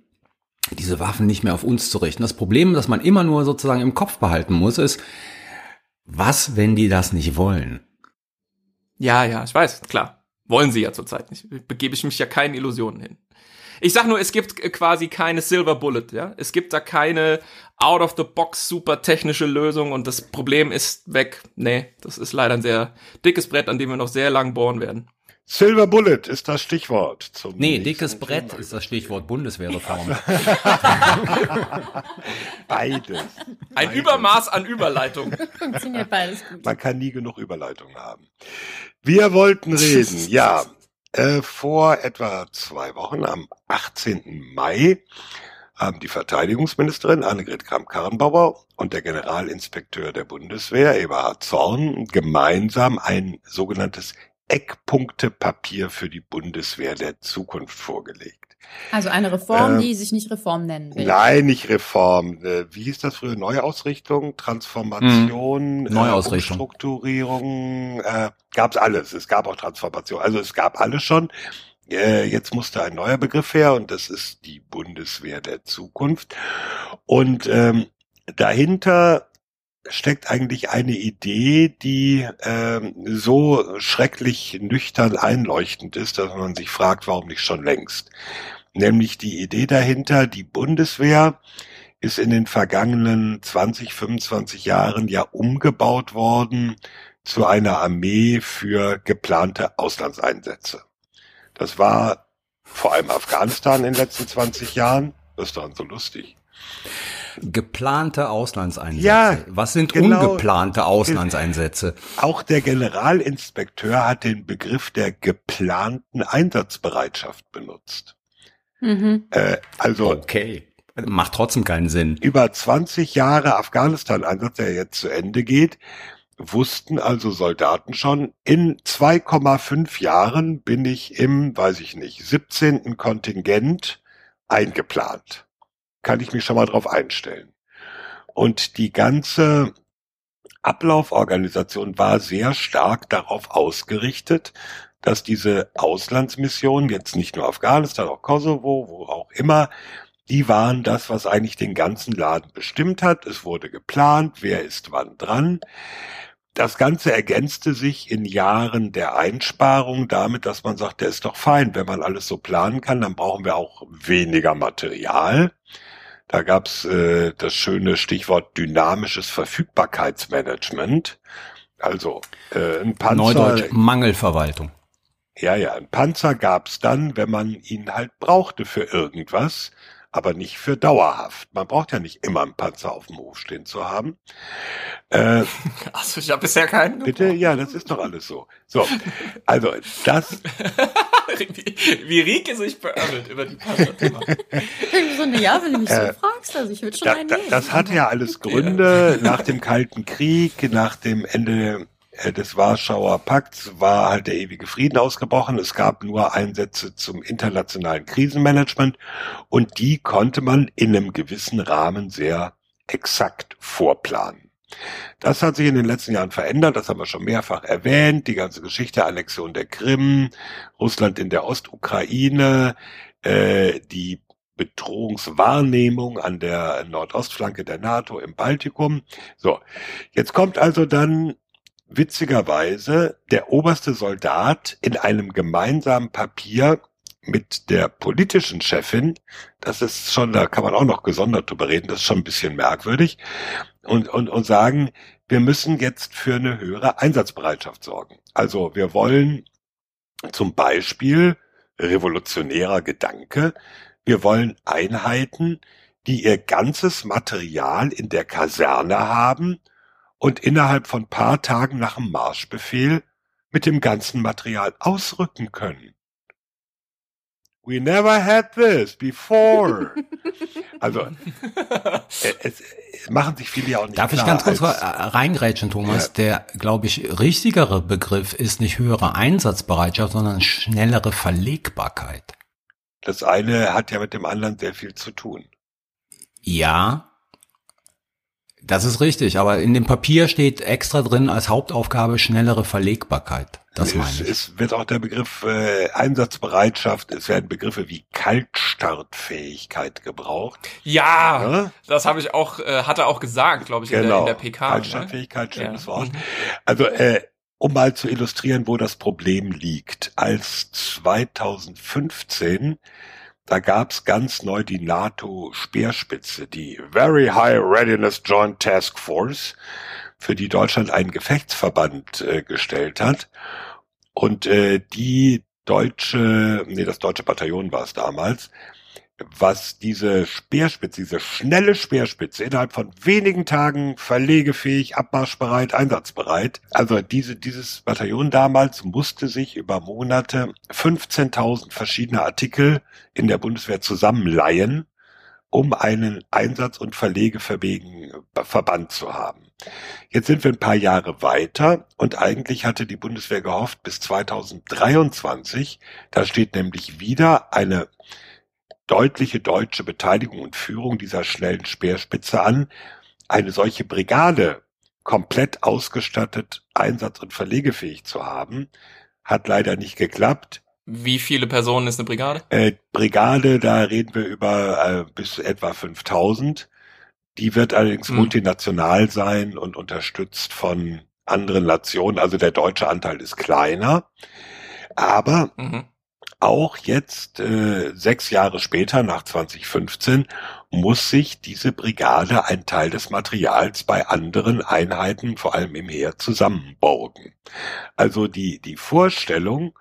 diese Waffen nicht mehr auf uns zu richten. Das Problem, das man immer nur sozusagen im Kopf behalten muss, ist, was, wenn die das nicht wollen? Ja, ja, ich weiß, klar. Wollen sie ja zurzeit nicht. Begebe ich mich ja keinen Illusionen hin. Ich sag nur, es gibt quasi keine Silver Bullet, ja. Es gibt da keine out of the box super technische Lösung und das Problem ist weg. Nee, das ist leider ein sehr dickes Brett, an dem wir noch sehr lang bohren werden. Silver Bullet ist das Stichwort. Zum Nee, dickes Brett Thema. ist das Stichwort Bundeswehrreform. Beides. Ein Übermaß an Überleitung. Funktioniert beides gut. Man kann nie genug Überleitung haben. Wir wollten reden, ja, Äh, vor etwa zwei Wochen, am 18. Mai, haben die Verteidigungsministerin Annegret Kramp-Karrenbauer und der Generalinspekteur der Bundeswehr Eberhard Zorn gemeinsam ein sogenanntes Eckpunktepapier für die Bundeswehr der Zukunft vorgelegt. Also eine Reform, äh, die sich nicht Reform nennen will. Nein, nicht Reform. Äh, wie hieß das früher? Neuausrichtung, Transformation, hm. Neuausrichtung. Äh, Umstrukturierung, äh, gab's alles. Es gab auch Transformation. Also es gab alles schon. Äh, jetzt musste ein neuer Begriff her und das ist die Bundeswehr der Zukunft. Und ähm, dahinter steckt eigentlich eine Idee, die ähm, so schrecklich nüchtern einleuchtend ist, dass man sich fragt, warum nicht schon längst. Nämlich die Idee dahinter, die Bundeswehr ist in den vergangenen 20, 25 Jahren ja umgebaut worden zu einer Armee für geplante Auslandseinsätze. Das war vor allem Afghanistan in den letzten 20 Jahren. Das ist doch so lustig. Geplante Auslandseinsätze. Ja, Was sind genau. ungeplante Auslandseinsätze? Auch der Generalinspekteur hat den Begriff der geplanten Einsatzbereitschaft benutzt. Mhm. Äh, also okay. Macht trotzdem keinen Sinn. Über 20 Jahre Afghanistan-Einsatz, der jetzt zu Ende geht, wussten also Soldaten schon, in 2,5 Jahren bin ich im, weiß ich nicht, 17. Kontingent eingeplant kann ich mich schon mal drauf einstellen. Und die ganze Ablauforganisation war sehr stark darauf ausgerichtet, dass diese Auslandsmissionen, jetzt nicht nur Afghanistan, auch Kosovo, wo auch immer, die waren das, was eigentlich den ganzen Laden bestimmt hat. Es wurde geplant, wer ist wann dran. Das Ganze ergänzte sich in Jahren der Einsparung damit, dass man sagt, der ist doch fein, wenn man alles so planen kann, dann brauchen wir auch weniger Material. Da gab's äh, das schöne Stichwort dynamisches Verfügbarkeitsmanagement. Also äh, ein Panzer. Neudeutsch Mangelverwaltung. Ja, ja, ein Panzer gab's dann, wenn man ihn halt brauchte für irgendwas aber nicht für dauerhaft. Man braucht ja nicht immer einen Panzer auf dem Hof stehen zu haben. Äh, also ich habe bisher keinen. Bitte, ja, das ist doch alles so. So, also das. wie, wie Rieke sich beömmelt über die Panzer. so eine Ja, wenn du mich so äh, fragst, also ich würde schon da, einen da, Das hatte ja alles Gründe nach dem Kalten Krieg, nach dem Ende des Warschauer Pakts war halt der ewige Frieden ausgebrochen. Es gab nur Einsätze zum internationalen Krisenmanagement und die konnte man in einem gewissen Rahmen sehr exakt vorplanen. Das hat sich in den letzten Jahren verändert, das haben wir schon mehrfach erwähnt, die ganze Geschichte Annexion der Krim, Russland in der Ostukraine, äh, die Bedrohungswahrnehmung an der Nordostflanke der NATO im Baltikum. So, jetzt kommt also dann witzigerweise der oberste Soldat in einem gemeinsamen Papier mit der politischen Chefin, das ist schon, da kann man auch noch gesondert drüber reden, das ist schon ein bisschen merkwürdig, und, und, und sagen, wir müssen jetzt für eine höhere Einsatzbereitschaft sorgen. Also wir wollen zum Beispiel revolutionärer Gedanke, wir wollen Einheiten, die ihr ganzes Material in der Kaserne haben und innerhalb von paar Tagen nach dem Marschbefehl mit dem ganzen Material ausrücken können. We never had this before. also äh, es, es machen sich viele ja auch nicht Darf klar, ich ganz kurz reingrätschen, Thomas? Ja. Der, glaube ich, richtigere Begriff ist nicht höhere Einsatzbereitschaft, sondern schnellere Verlegbarkeit. Das eine hat ja mit dem anderen sehr viel zu tun. Ja, das ist richtig, aber in dem Papier steht extra drin als Hauptaufgabe schnellere Verlegbarkeit. Das meine ich. Es wird auch der Begriff äh, Einsatzbereitschaft, es werden Begriffe wie Kaltstartfähigkeit gebraucht. Ja, ja? das habe ich auch, äh, hat er auch gesagt, glaube ich, genau. in, der, in der PK. Ne? Kaltstartfähigkeit, schönes ja. Wort. Also äh, um mal zu illustrieren, wo das Problem liegt. Als 2015 da gab's ganz neu die NATO-Speerspitze, die Very High Readiness Joint Task Force, für die Deutschland einen Gefechtsverband äh, gestellt hat. Und äh, die deutsche, nee, das deutsche Bataillon war es damals, was diese Speerspitze, diese schnelle Speerspitze innerhalb von wenigen Tagen verlegefähig, abmarschbereit, einsatzbereit. Also diese, dieses Bataillon damals musste sich über Monate 15.000 verschiedene Artikel in der Bundeswehr zusammenleihen, um einen Einsatz- und verlegefähigen Verband zu haben. Jetzt sind wir ein paar Jahre weiter und eigentlich hatte die Bundeswehr gehofft, bis 2023, da steht nämlich wieder eine deutliche deutsche Beteiligung und Führung dieser schnellen Speerspitze an, eine solche Brigade komplett ausgestattet, einsatz- und verlegefähig zu haben, hat leider nicht geklappt. Wie viele Personen ist eine Brigade? Äh, Brigade, da reden wir über äh, bis etwa 5000. Die wird allerdings hm. multinational sein und unterstützt von anderen Nationen. Also der deutsche Anteil ist kleiner. Aber mhm auch jetzt, äh, sechs Jahre später, nach 2015, muss sich diese Brigade ein Teil des Materials bei anderen Einheiten, vor allem im Heer, zusammenborgen. Also die, die Vorstellung,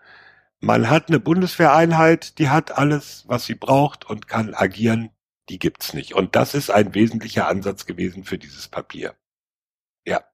man hat eine Bundeswehreinheit, die hat alles, was sie braucht und kann agieren, die gibt's nicht. Und das ist ein wesentlicher Ansatz gewesen für dieses Papier. Ja,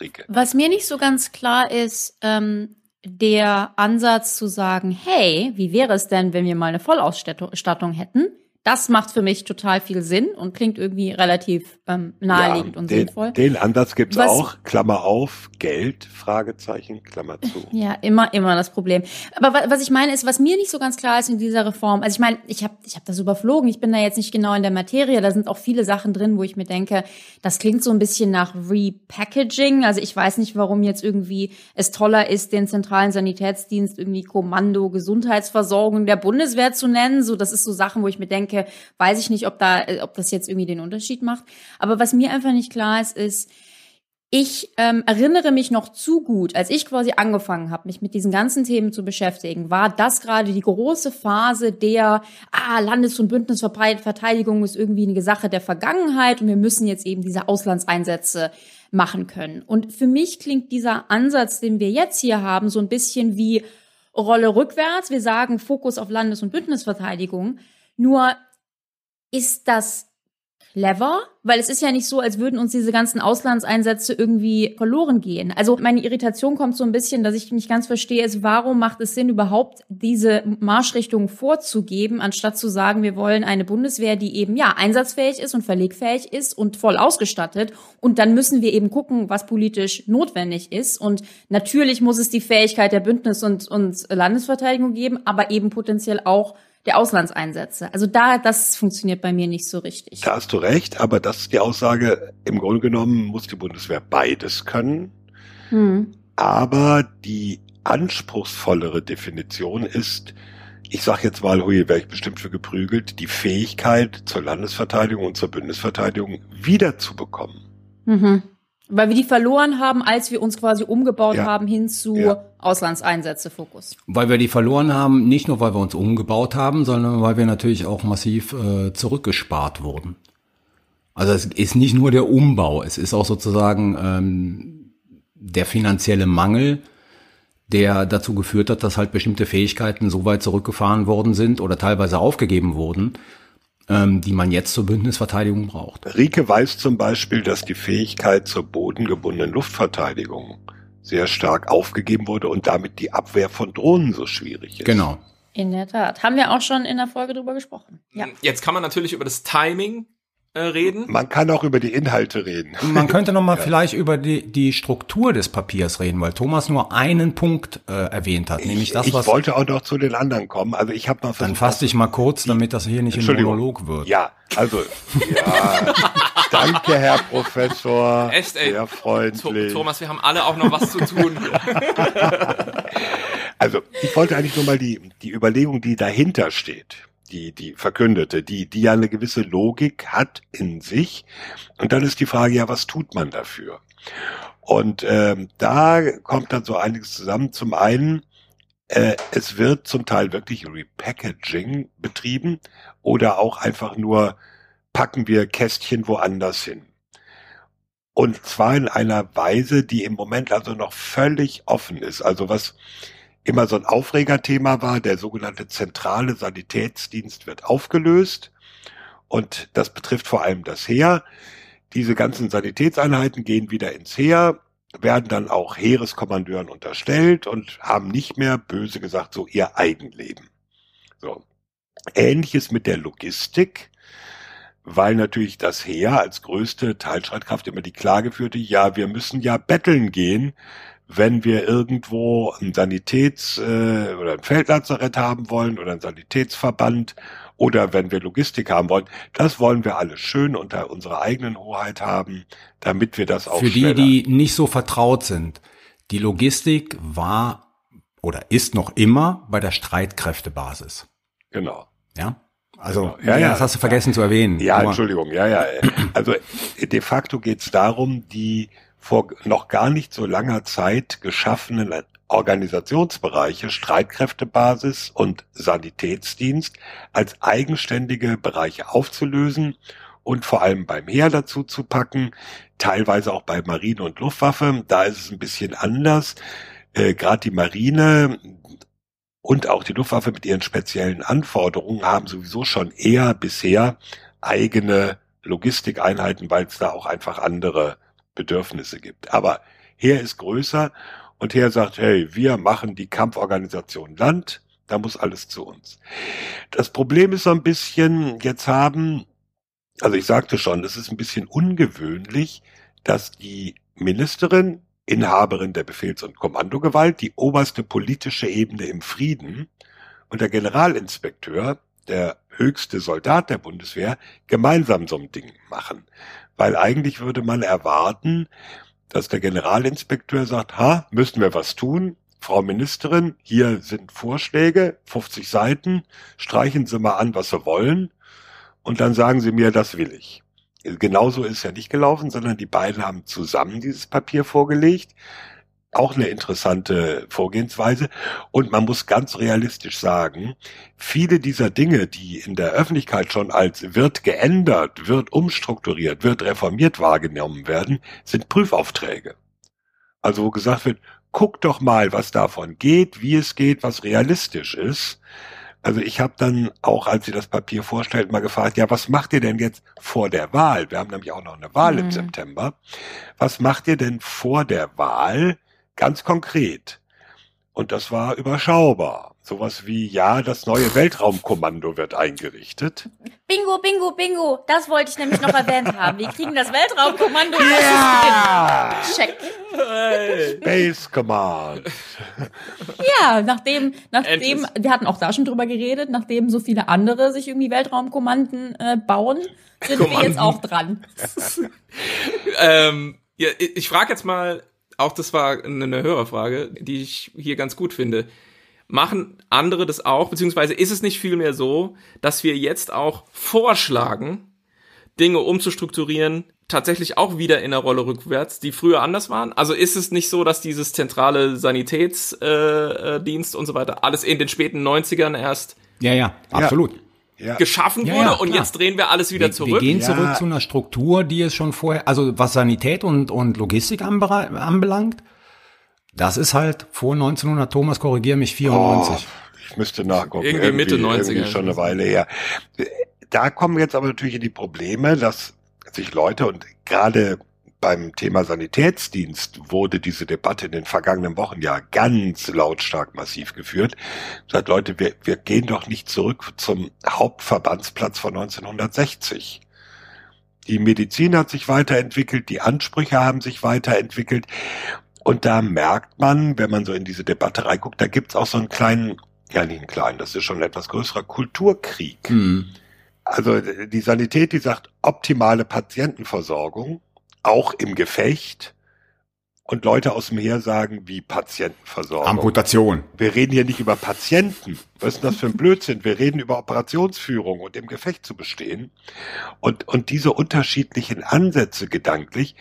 Rike. Was mir nicht so ganz klar ist, ähm, der Ansatz zu sagen, hey, wie wäre es denn, wenn wir mal eine Vollausstattung hätten? Das macht für mich total viel Sinn und klingt irgendwie relativ ähm, naheliegend ja, und den, sinnvoll. Den Ansatz gibt's was, auch. Klammer auf, Geld, Fragezeichen, Klammer zu. Ja, immer, immer das Problem. Aber was ich meine ist, was mir nicht so ganz klar ist in dieser Reform, also ich meine, ich habe ich hab das überflogen, ich bin da jetzt nicht genau in der Materie, da sind auch viele Sachen drin, wo ich mir denke, das klingt so ein bisschen nach Repackaging. Also ich weiß nicht, warum jetzt irgendwie es toller ist, den zentralen Sanitätsdienst irgendwie Kommando Gesundheitsversorgung der Bundeswehr zu nennen. So, das ist so Sachen, wo ich mir denke, denke, weiß ich nicht, ob da, äh, ob das jetzt irgendwie den Unterschied macht. Aber was mir einfach nicht klar ist, ist, ich ähm, erinnere mich noch zu gut, als ich quasi angefangen habe, mich mit diesen ganzen Themen zu beschäftigen, war das gerade die große Phase der ah, Landes- und Bündnisverteidigung ist irgendwie eine Sache der Vergangenheit und wir müssen jetzt eben diese Auslandseinsätze machen können. Und für mich klingt dieser Ansatz, den wir jetzt hier haben, so ein bisschen wie Rolle rückwärts. Wir sagen Fokus auf Landes- und Bündnisverteidigung. Nur ist das clever, weil es ist ja nicht so, als würden uns diese ganzen Auslandseinsätze irgendwie verloren gehen. Also meine Irritation kommt so ein bisschen, dass ich nicht ganz verstehe, ist, warum macht es Sinn, überhaupt diese Marschrichtung vorzugeben, anstatt zu sagen, wir wollen eine Bundeswehr, die eben ja einsatzfähig ist und verlegfähig ist und voll ausgestattet. Und dann müssen wir eben gucken, was politisch notwendig ist. Und natürlich muss es die Fähigkeit der Bündnis- und, und Landesverteidigung geben, aber eben potenziell auch der Auslandseinsätze. Also da, das funktioniert bei mir nicht so richtig. Da hast du recht, aber das ist die Aussage, im Grunde genommen muss die Bundeswehr beides können. Hm. Aber die anspruchsvollere Definition ist, ich sag jetzt mal, hui, wäre ich bestimmt für geprügelt, die Fähigkeit zur Landesverteidigung und zur Bundesverteidigung wiederzubekommen. Mhm. Weil wir die verloren haben, als wir uns quasi umgebaut ja. haben hin zu ja. Auslandseinsätze Fokus. Weil wir die verloren haben, nicht nur weil wir uns umgebaut haben, sondern weil wir natürlich auch massiv äh, zurückgespart wurden. Also es ist nicht nur der Umbau, es ist auch sozusagen ähm, der finanzielle Mangel, der dazu geführt hat, dass halt bestimmte Fähigkeiten so weit zurückgefahren worden sind oder teilweise aufgegeben wurden, die man jetzt zur Bündnisverteidigung braucht. Rike weiß zum Beispiel, dass die Fähigkeit zur bodengebundenen Luftverteidigung sehr stark aufgegeben wurde und damit die Abwehr von Drohnen so schwierig ist. Genau. In der Tat. Haben wir auch schon in der Folge drüber gesprochen. Ja. Jetzt kann man natürlich über das Timing reden. Man kann auch über die Inhalte reden. Man könnte noch mal ja. vielleicht über die, die Struktur des Papiers reden, weil Thomas nur einen Punkt äh, erwähnt hat, nämlich das, ich was... Ich wollte auch noch zu den anderen kommen. Also ich habe noch Dann fass dich mal kurz, damit das hier nicht ein Monolog wird. Ja, also, ja, danke, Herr Professor. Echt, ey. Sehr freundlich. Thomas, wir haben alle auch noch was zu tun. also, ich wollte eigentlich nur mal die, die Überlegung, die dahinter steht die, die verkündete, die, die ja eine gewisse Logik hat in sich. Und dann ist die Frage, ja, was tut man dafür? Und ähm, da kommt dann so einiges zusammen. Zum einen, äh, es wird zum Teil wirklich Repackaging betrieben oder auch einfach nur packen wir Kästchen woanders hin. Und zwar in einer Weise, die im Moment also noch völlig offen ist. Also was immer so ein Aufregerthema war, der sogenannte zentrale Sanitätsdienst wird aufgelöst. Und das betrifft vor allem das Heer. Diese ganzen Sanitätseinheiten gehen wieder ins Heer, werden dann auch Heereskommandeuren unterstellt und haben nicht mehr, böse gesagt, so ihr Eigenleben. So. Ähnliches mit der Logistik, weil natürlich das Heer als größte Teilstreitkraft immer die Klage führte, ja, wir müssen ja betteln gehen, wenn wir irgendwo ein Sanitäts- äh, oder ein Feldlazarett haben wollen oder ein Sanitätsverband oder wenn wir Logistik haben wollen, das wollen wir alles schön unter unserer eigenen Hoheit haben, damit wir das auch Für die, die nicht so vertraut sind. Die Logistik war oder ist noch immer bei der Streitkräftebasis. Genau. Ja. Also, genau. ja, ja, ja, das hast du vergessen zu erwähnen. Ja, Entschuldigung, ja, ja. Also de facto geht es darum, die vor noch gar nicht so langer Zeit geschaffenen Organisationsbereiche Streitkräftebasis und Sanitätsdienst als eigenständige Bereiche aufzulösen und vor allem beim Heer dazu zu packen, teilweise auch bei Marine und Luftwaffe. Da ist es ein bisschen anders. Äh, Gerade die Marine und auch die Luftwaffe mit ihren speziellen Anforderungen haben sowieso schon eher bisher eigene Logistikeinheiten, weil es da auch einfach andere Bedürfnisse gibt. Aber Heer ist größer und Heer sagt, hey, wir machen die Kampforganisation Land, da muss alles zu uns. Das Problem ist so ein bisschen, jetzt haben, also ich sagte schon, es ist ein bisschen ungewöhnlich, dass die Ministerin Inhaberin der Befehls- und Kommandogewalt, die oberste politische Ebene im Frieden und der Generalinspekteur, der höchste Soldat der Bundeswehr, gemeinsam so ein Ding machen. Weil eigentlich würde man erwarten, dass der Generalinspekteur sagt, ha, müssen wir was tun? Frau Ministerin, hier sind Vorschläge, 50 Seiten, streichen Sie mal an, was Sie wollen, und dann sagen Sie mir, das will ich. Genauso ist ja nicht gelaufen, sondern die beiden haben zusammen dieses Papier vorgelegt. Auch eine interessante Vorgehensweise. Und man muss ganz realistisch sagen, viele dieser Dinge, die in der Öffentlichkeit schon als wird geändert, wird umstrukturiert, wird reformiert wahrgenommen werden, sind Prüfaufträge. Also wo gesagt wird, guck doch mal, was davon geht, wie es geht, was realistisch ist. Also ich habe dann auch, als sie das Papier vorstellt, mal gefragt, ja, was macht ihr denn jetzt vor der Wahl? Wir haben nämlich auch noch eine Wahl mhm. im September. Was macht ihr denn vor der Wahl ganz konkret? Und das war überschaubar. Sowas wie, ja, das neue Weltraumkommando wird eingerichtet. Bingo, bingo, bingo. Das wollte ich nämlich noch erwähnt haben. Wir kriegen das Weltraumkommando. Ja! Check. Hey. Space Command. Ja, nachdem, nachdem, wir hatten auch da schon drüber geredet, nachdem so viele andere sich irgendwie Weltraumkommanden äh, bauen, sind Kommanden. wir jetzt auch dran. ähm, ja, ich frage jetzt mal, auch das war eine Hörerfrage, die ich hier ganz gut finde. Machen andere das auch, beziehungsweise ist es nicht vielmehr so, dass wir jetzt auch vorschlagen, Dinge umzustrukturieren, tatsächlich auch wieder in der Rolle rückwärts, die früher anders waren? Also ist es nicht so, dass dieses zentrale Sanitätsdienst äh, Dienst und so weiter alles in den späten 90ern erst ja, ja, absolut. Ja ja. geschaffen wurde ja, ja, und jetzt drehen wir alles wieder wir, zurück. Wir gehen zurück zu einer Struktur, die es schon vorher, also was Sanität und, und Logistik anbelangt, das ist halt vor 1900, Thomas, korrigier mich, 94. Oh, ich müsste nachgucken. Irgendwie, irgendwie Mitte 90er. Irgendwie schon eine Weile her. Da kommen jetzt aber natürlich die Probleme, dass sich Leute und gerade beim Thema Sanitätsdienst wurde diese Debatte in den vergangenen Wochen ja ganz lautstark massiv geführt. Sagt Leute, wir, wir gehen doch nicht zurück zum Hauptverbandsplatz von 1960. Die Medizin hat sich weiterentwickelt, die Ansprüche haben sich weiterentwickelt. Und da merkt man, wenn man so in diese Debatte reinguckt, da gibt's auch so einen kleinen, ja nicht einen kleinen, das ist schon ein etwas größerer Kulturkrieg. Mhm. Also die Sanität, die sagt optimale Patientenversorgung auch im Gefecht. Und Leute aus dem Heer sagen, wie Patientenversorgung. Amputation. Wir reden hier nicht über Patienten. Was ist das für ein Blödsinn? Wir reden über Operationsführung und im Gefecht zu bestehen. Und, und diese unterschiedlichen Ansätze gedanklich,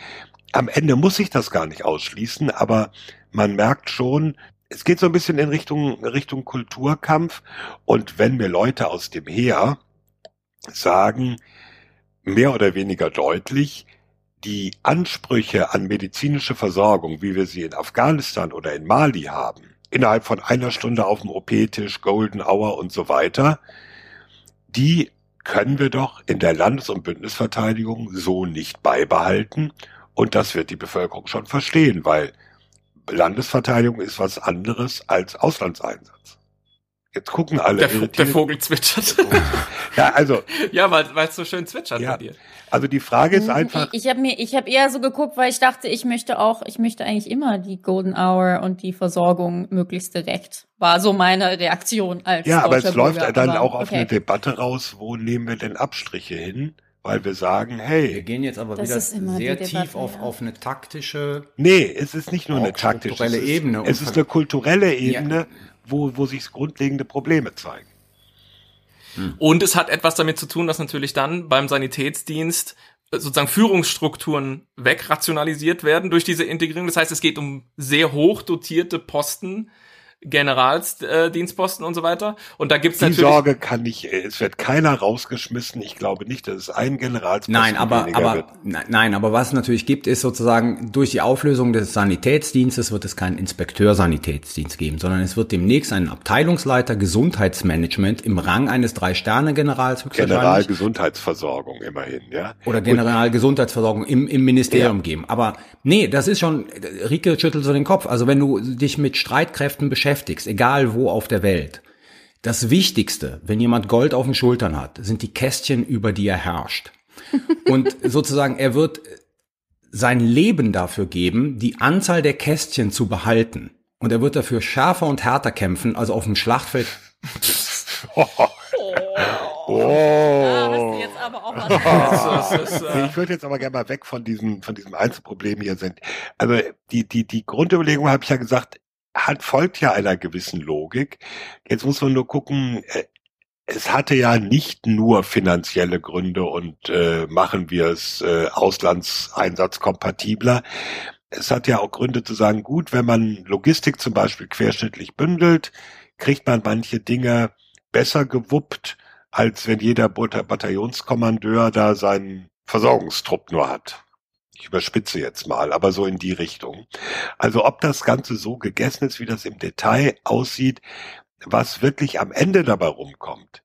am Ende muss ich das gar nicht ausschließen, aber man merkt schon, es geht so ein bisschen in Richtung, Richtung Kulturkampf. Und wenn mir Leute aus dem Heer sagen, mehr oder weniger deutlich, die Ansprüche an medizinische Versorgung, wie wir sie in Afghanistan oder in Mali haben, innerhalb von einer Stunde auf dem OP-Tisch, Golden Hour und so weiter, die können wir doch in der Landes- und Bündnisverteidigung so nicht beibehalten. Und das wird die Bevölkerung schon verstehen, weil Landesverteidigung ist was anderes als Auslandseinsatz. Jetzt gucken alle. Der, der Vogel zwitschert. ja, also. Ja, weil es so schön zwitschert ja, bei dir. Also die Frage ist einfach. Ich, ich habe mir, ich habe eher so geguckt, weil ich dachte, ich möchte auch, ich möchte eigentlich immer die Golden Hour und die Versorgung möglichst direkt. War so meine Reaktion als Ja, aber es läuft Bürger. dann aber, auch auf okay. eine Debatte raus, wo nehmen wir denn Abstriche hin? Weil wir sagen, hey. Wir gehen jetzt aber wieder sehr tief Debatte, auf, ja. auf eine taktische. Nee, es ist nicht nur eine taktische kulturelle es ist, Ebene Es ist eine kulturelle Ebene, wo, wo sich grundlegende Probleme zeigen. Und es hat etwas damit zu tun, dass natürlich dann beim Sanitätsdienst äh, sozusagen Führungsstrukturen wegrationalisiert werden durch diese Integrierung. Das heißt, es geht um sehr hoch dotierte Posten, Generalsdienstposten und so weiter. Und da gibt's Die natürlich Sorge kann nicht, äh, es wird keiner rausgeschmissen. Ich glaube nicht, dass es ein Generalsposten Nein, aber, weniger aber, wird. ne- nein, aber was es natürlich gibt, ist sozusagen, durch die Auflösung des Sanitätsdienstes wird es keinen Inspekteur-Sanitätsdienst geben, sondern es wird demnächst einen Abteilungsleiter Gesundheitsmanagement im Rang eines Drei-Sterne-Generals Generalgesundheitsversorgung immerhin, ja. oder Generalgesundheitsversorgung im, im Ministerium geben. Aber nee, das ist schon, Rike schüttelt so den Kopf. Also wenn du dich mit Streitkräften beschäftigst, egal wo auf der Welt, das Wichtigste, wenn jemand Gold auf den Schultern hat, sind die Kästchen, über die er herrscht. Und sozusagen, er wird sein Leben dafür geben, die Anzahl der Kästchen zu behalten. Und er wird dafür schärfer und härter kämpfen, also auf dem Schlachtfeld. Ist, äh, Ich würde jetzt aber gerne mal weg von diesem, von diesem Einzelproblem hier sind. Also die, die, die Grundüberlegung habe ich ja gesagt, hat, folgt ja einer gewissen Logik. Jetzt muss man nur gucken, äh, es hatte ja nicht nur finanzielle Gründe und äh, machen wir es äh, auslandseinsatzkompatibler. Es hat ja auch Gründe zu sagen, gut, wenn man Logistik zum Beispiel querschnittlich bündelt, kriegt man manche Dinge besser gewuppt, als wenn jeder Bat- Bataillonskommandeur da seinen Versorgungstrupp nur hat. Ich überspitze jetzt mal, aber so in die Richtung. Also ob das Ganze so gegessen ist, wie das im Detail aussieht, was wirklich am Ende dabei rumkommt,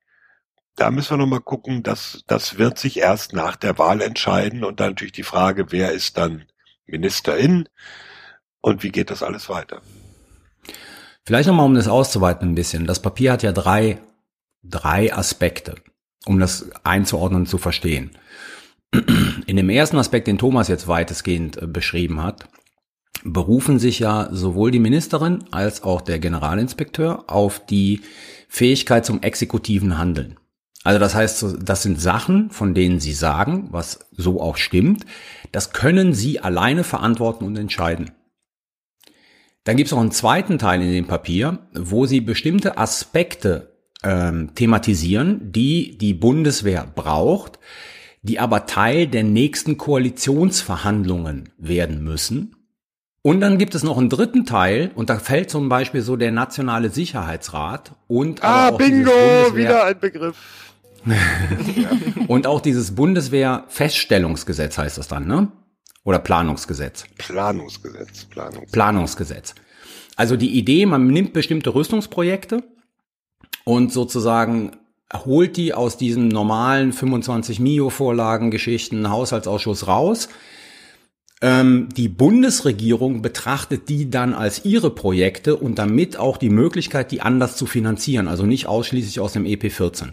da müssen wir nochmal gucken, dass das wird sich erst nach der Wahl entscheiden und dann natürlich die Frage, wer ist dann Ministerin und wie geht das alles weiter? Vielleicht nochmal, um das auszuweiten ein bisschen. Das Papier hat ja drei, drei Aspekte, um das einzuordnen und zu verstehen. In dem ersten Aspekt, den Thomas jetzt weitestgehend äh, beschrieben hat, berufen sich ja sowohl die Ministerin als auch der Generalinspekteur auf die Fähigkeit zum exekutiven Handeln. Also das heißt, das sind Sachen, von denen sie sagen, was so auch stimmt, das können sie alleine verantworten und entscheiden. Dann gibt es noch einen zweiten Teil in dem Papier, wo sie bestimmte Aspekte ähm, thematisieren, die die Bundeswehr braucht, die aber Teil der nächsten Koalitionsverhandlungen werden müssen. Und dann gibt es noch einen dritten Teil, und da fällt zum Beispiel so der Nationale Sicherheitsrat und Ah, aber auch dieses bingo, Bundeswehr- wieder ein Begriff. und auch dieses Bundeswehr-Feststellungsgesetz heißt das dann, ne? Oder Planungsgesetz. Planungsgesetz, Planungsgesetz. Planungsgesetz. Also die Idee, man nimmt bestimmte Rüstungsprojekte und sozusagen holt die aus diesen normalen 25 Mio-Vorlagen-Geschichten Haushaltsausschuss raus. Ähm, die Bundesregierung betrachtet die dann als ihre Projekte und damit auch die Möglichkeit, die anders zu finanzieren, also nicht ausschließlich aus dem EP14.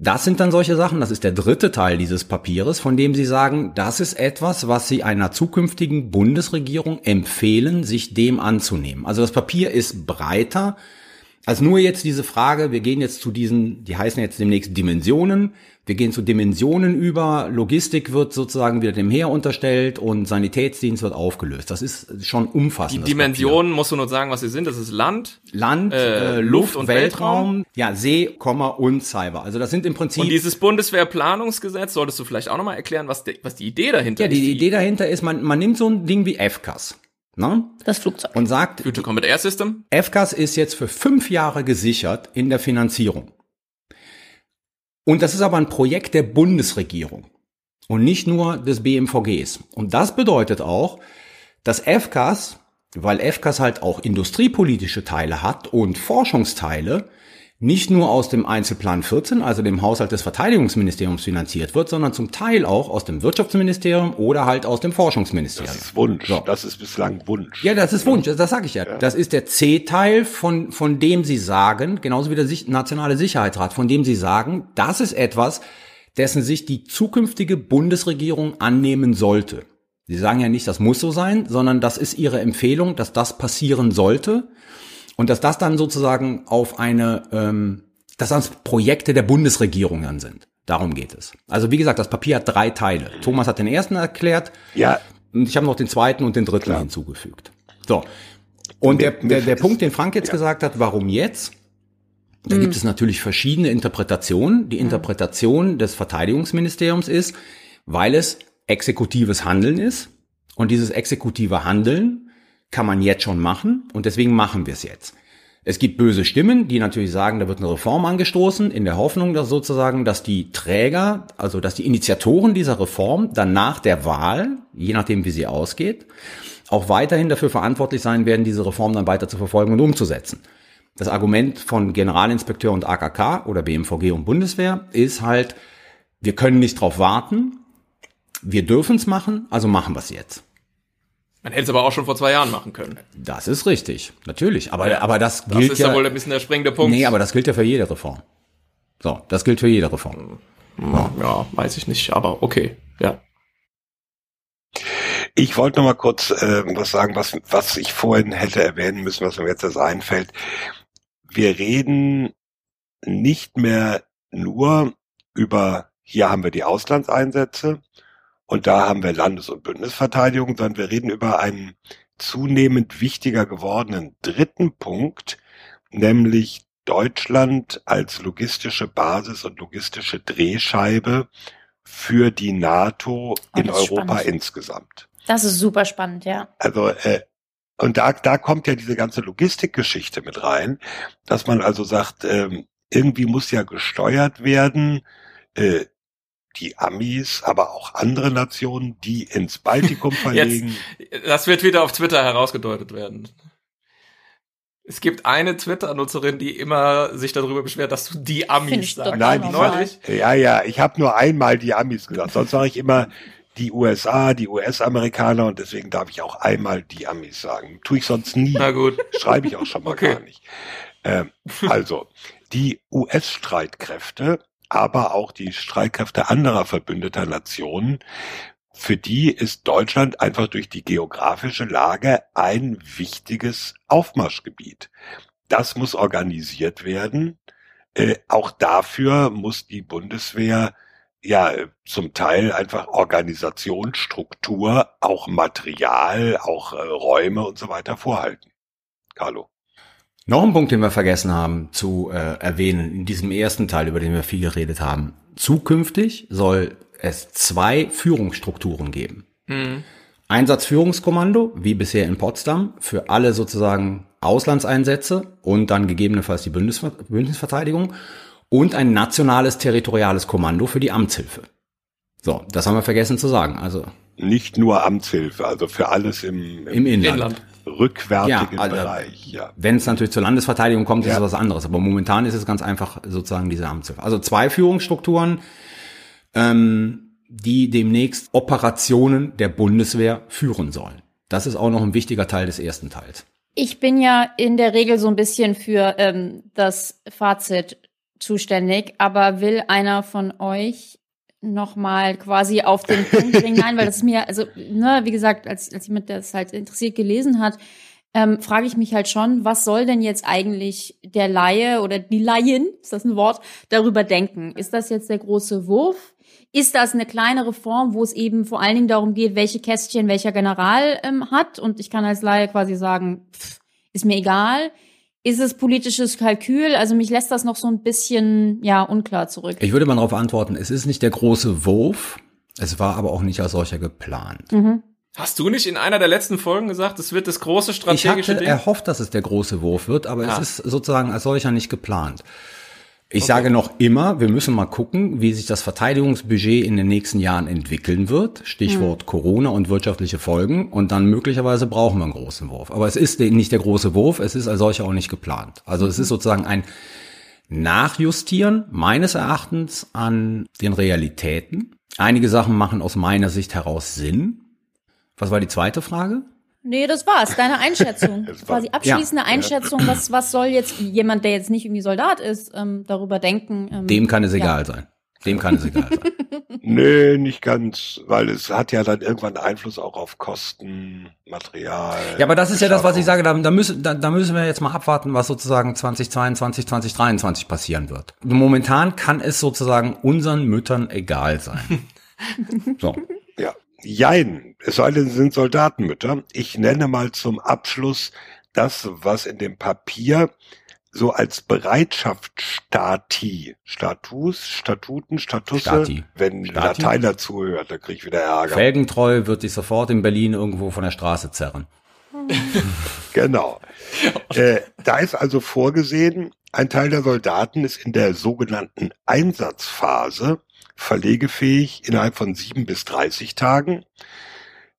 Das sind dann solche Sachen, das ist der dritte Teil dieses Papieres, von dem Sie sagen, das ist etwas, was Sie einer zukünftigen Bundesregierung empfehlen, sich dem anzunehmen. Also das Papier ist breiter als nur jetzt diese Frage, wir gehen jetzt zu diesen, die heißen jetzt demnächst Dimensionen, wir gehen zu Dimensionen über, Logistik wird sozusagen wieder dem Heer unterstellt und Sanitätsdienst wird aufgelöst. Das ist schon die umfassend. das Dimensionen, musst du nur sagen, was sie sind. Das ist Land. Land, äh, äh, Luft Luft und und Weltraum, ja, See, Komma und Cyber. Also das sind im Prinzip Und dieses Bundeswehrplanungsgesetz, solltest du vielleicht auch nochmal erklären, was, die- was die Idee dahinter ja, ist. die Idee dahinter ist, man, man nimmt so ein Ding wie FCAS, ne? Das Flugzeug. Und sagt, Future Combat Air System. FCAS ist jetzt für fünf Jahre gesichert in der Finanzierung. Und das ist aber ein Projekt der Bundesregierung und nicht nur des BMVGs. Und das bedeutet auch, dass FCAS weil FCAS halt auch industriepolitische Teile hat und Forschungsteile, nicht nur aus dem Einzelplan 14, also dem Haushalt des Verteidigungsministeriums finanziert wird, sondern zum Teil auch aus dem Wirtschaftsministerium oder halt aus dem Forschungsministerium. Das ist Wunsch. So. Das ist bislang Wunsch. Ja, das ist Wunsch. Das sage ich ja. ja. Das ist der C-Teil, von, von dem Sie sagen, genauso wie der Nationale Sicherheitsrat, von dem Sie sagen, das ist etwas, dessen sich die zukünftige Bundesregierung annehmen sollte. Sie sagen ja nicht, das muss so sein, sondern das ist Ihre Empfehlung, dass das passieren sollte. Und dass das dann sozusagen auf eine, ähm, dass das Projekte der Bundesregierung dann sind. Darum geht es. Also wie gesagt, das Papier hat drei Teile. Thomas hat den ersten erklärt. Ja. Und ich habe noch den zweiten und den dritten Klar. hinzugefügt. So. Und der, der, der Punkt, den Frank jetzt ja. gesagt hat, warum jetzt? Da hm. gibt es natürlich verschiedene Interpretationen. Die Interpretation des Verteidigungsministeriums ist, weil es exekutives Handeln ist. Und dieses exekutive Handeln kann man jetzt schon machen und deswegen machen wir es jetzt. Es gibt böse Stimmen, die natürlich sagen, da wird eine Reform angestoßen, in der Hoffnung, dass sozusagen, dass die Träger, also dass die Initiatoren dieser Reform dann nach der Wahl, je nachdem wie sie ausgeht, auch weiterhin dafür verantwortlich sein werden, diese Reform dann weiter zu verfolgen und umzusetzen. Das Argument von Generalinspekteur und AKK oder BMVG und Bundeswehr ist halt, wir können nicht drauf warten, wir dürfen es machen, also machen wir es jetzt. Man hätte es aber auch schon vor zwei Jahren machen können. Das ist richtig, natürlich. Aber, ja, aber das gilt ja. Das ist ja wohl ein bisschen der springende Punkt. Nee, aber das gilt ja für jede Reform. So, das gilt für jede Reform. Ja, ja weiß ich nicht, aber okay, ja. Ich wollte noch mal kurz äh, was sagen, was, was ich vorhin hätte erwähnen müssen, was mir jetzt das einfällt. Wir reden nicht mehr nur über, hier haben wir die Auslandseinsätze, und da haben wir Landes- und Bündnisverteidigung, sondern wir reden über einen zunehmend wichtiger gewordenen dritten Punkt, nämlich Deutschland als logistische Basis und logistische Drehscheibe für die NATO oh, in Europa spannend. insgesamt. Das ist super spannend, ja. Also äh, und da, da kommt ja diese ganze Logistikgeschichte mit rein, dass man also sagt, ähm, irgendwie muss ja gesteuert werden, äh, die Amis, aber auch andere Nationen, die ins Baltikum verlegen. Jetzt, das wird wieder auf Twitter herausgedeutet werden. Es gibt eine Twitter-Nutzerin, die immer sich darüber beschwert, dass du die Amis sagst. Nein, neulich. Ja, ja, ich habe nur einmal die Amis gesagt. Sonst sage ich immer die USA, die US-Amerikaner und deswegen darf ich auch einmal die Amis sagen. Tue ich sonst nie. Na gut. Schreibe ich auch schon mal okay. gar nicht. Ähm, also, die US-Streitkräfte aber auch die Streitkräfte anderer verbündeter Nationen, für die ist Deutschland einfach durch die geografische Lage ein wichtiges Aufmarschgebiet. Das muss organisiert werden. Äh, auch dafür muss die Bundeswehr ja zum Teil einfach Organisation, Struktur, auch Material, auch äh, Räume und so weiter vorhalten. Carlo. Noch ein Punkt, den wir vergessen haben zu äh, erwähnen in diesem ersten Teil, über den wir viel geredet haben. Zukünftig soll es zwei Führungsstrukturen geben. Mhm. Einsatzführungskommando, wie bisher in Potsdam, für alle sozusagen Auslandseinsätze und dann gegebenenfalls die Bündnisver Bündnisverteidigung und ein nationales territoriales Kommando für die Amtshilfe. So, das haben wir vergessen zu sagen. Also nicht nur Amtshilfe, also für alles im, im, im Inland. Inland rückwärtigen ja, also, Bereich. Ja. Wenn es natürlich zur Landesverteidigung kommt, ist ja. es was anderes. Aber momentan ist es ganz einfach sozusagen diese Amtshilfe. Also zwei Führungsstrukturen, ähm, die demnächst Operationen der Bundeswehr führen sollen. Das ist auch noch ein wichtiger Teil des ersten Teils. Ich bin ja in der Regel so ein bisschen für ähm, das Fazit zuständig, aber will einer von euch nochmal quasi auf den Punkt bringen. Nein, weil das ist mir, also, ne, wie gesagt, als, als jemand, der es halt interessiert gelesen hat, ähm, frage ich mich halt schon, was soll denn jetzt eigentlich der Laie oder die Laien, ist das ein Wort, darüber denken? Ist das jetzt der große Wurf? Ist das eine kleine Reform, wo es eben vor allen Dingen darum geht, welche Kästchen welcher General ähm, hat? Und ich kann als Laie quasi sagen, pff, ist mir egal. Ist es politisches Kalkül? Also mich lässt das noch so ein bisschen, ja, unklar zurück. Ich würde mal darauf antworten, es ist nicht der große Wurf, es war aber auch nicht als solcher geplant. Mhm. Hast du nicht in einer der letzten Folgen gesagt, es wird das große strategische ich hatte Ding? erhofft, dass es der große Wurf wird, aber ja. es ist sozusagen als solcher nicht geplant. Ich okay. sage noch immer, wir müssen mal gucken, wie sich das Verteidigungsbudget in den nächsten Jahren entwickeln wird. Stichwort hm. Corona und wirtschaftliche Folgen. Und dann möglicherweise brauchen wir einen großen Wurf. Aber es ist nicht der große Wurf, es ist als solcher auch nicht geplant. Also es ist sozusagen ein Nachjustieren meines Erachtens an den Realitäten. Einige Sachen machen aus meiner Sicht heraus Sinn. Was war die zweite Frage? Nee, das war's. Deine Einschätzung. Quasi abschließende ja. Einschätzung. Was, was soll jetzt jemand, der jetzt nicht irgendwie Soldat ist, ähm, darüber denken? Ähm, Dem kann es ja. egal sein. Dem kann es egal sein. Nö, nicht ganz, weil es hat ja dann irgendwann Einfluss auch auf Kosten, Material. Ja, aber das ist ja das, was ich sage, da, da, müssen, da, da müssen wir jetzt mal abwarten, was sozusagen 2022, 2023 passieren wird. Momentan kann es sozusagen unseren Müttern egal sein. so. Jein, es denn, sind Soldatenmütter. Ich nenne mal zum Abschluss das, was in dem Papier so als Bereitschaftsstati, Status, Statuten, Statusse, Stati. wenn Stati? Lateiner zuhört, da krieg ich wieder Ärger. Felgentreu wird dich sofort in Berlin irgendwo von der Straße zerren. genau. Äh, da ist also vorgesehen, ein Teil der Soldaten ist in der sogenannten Einsatzphase verlegefähig innerhalb von sieben bis 30 Tagen.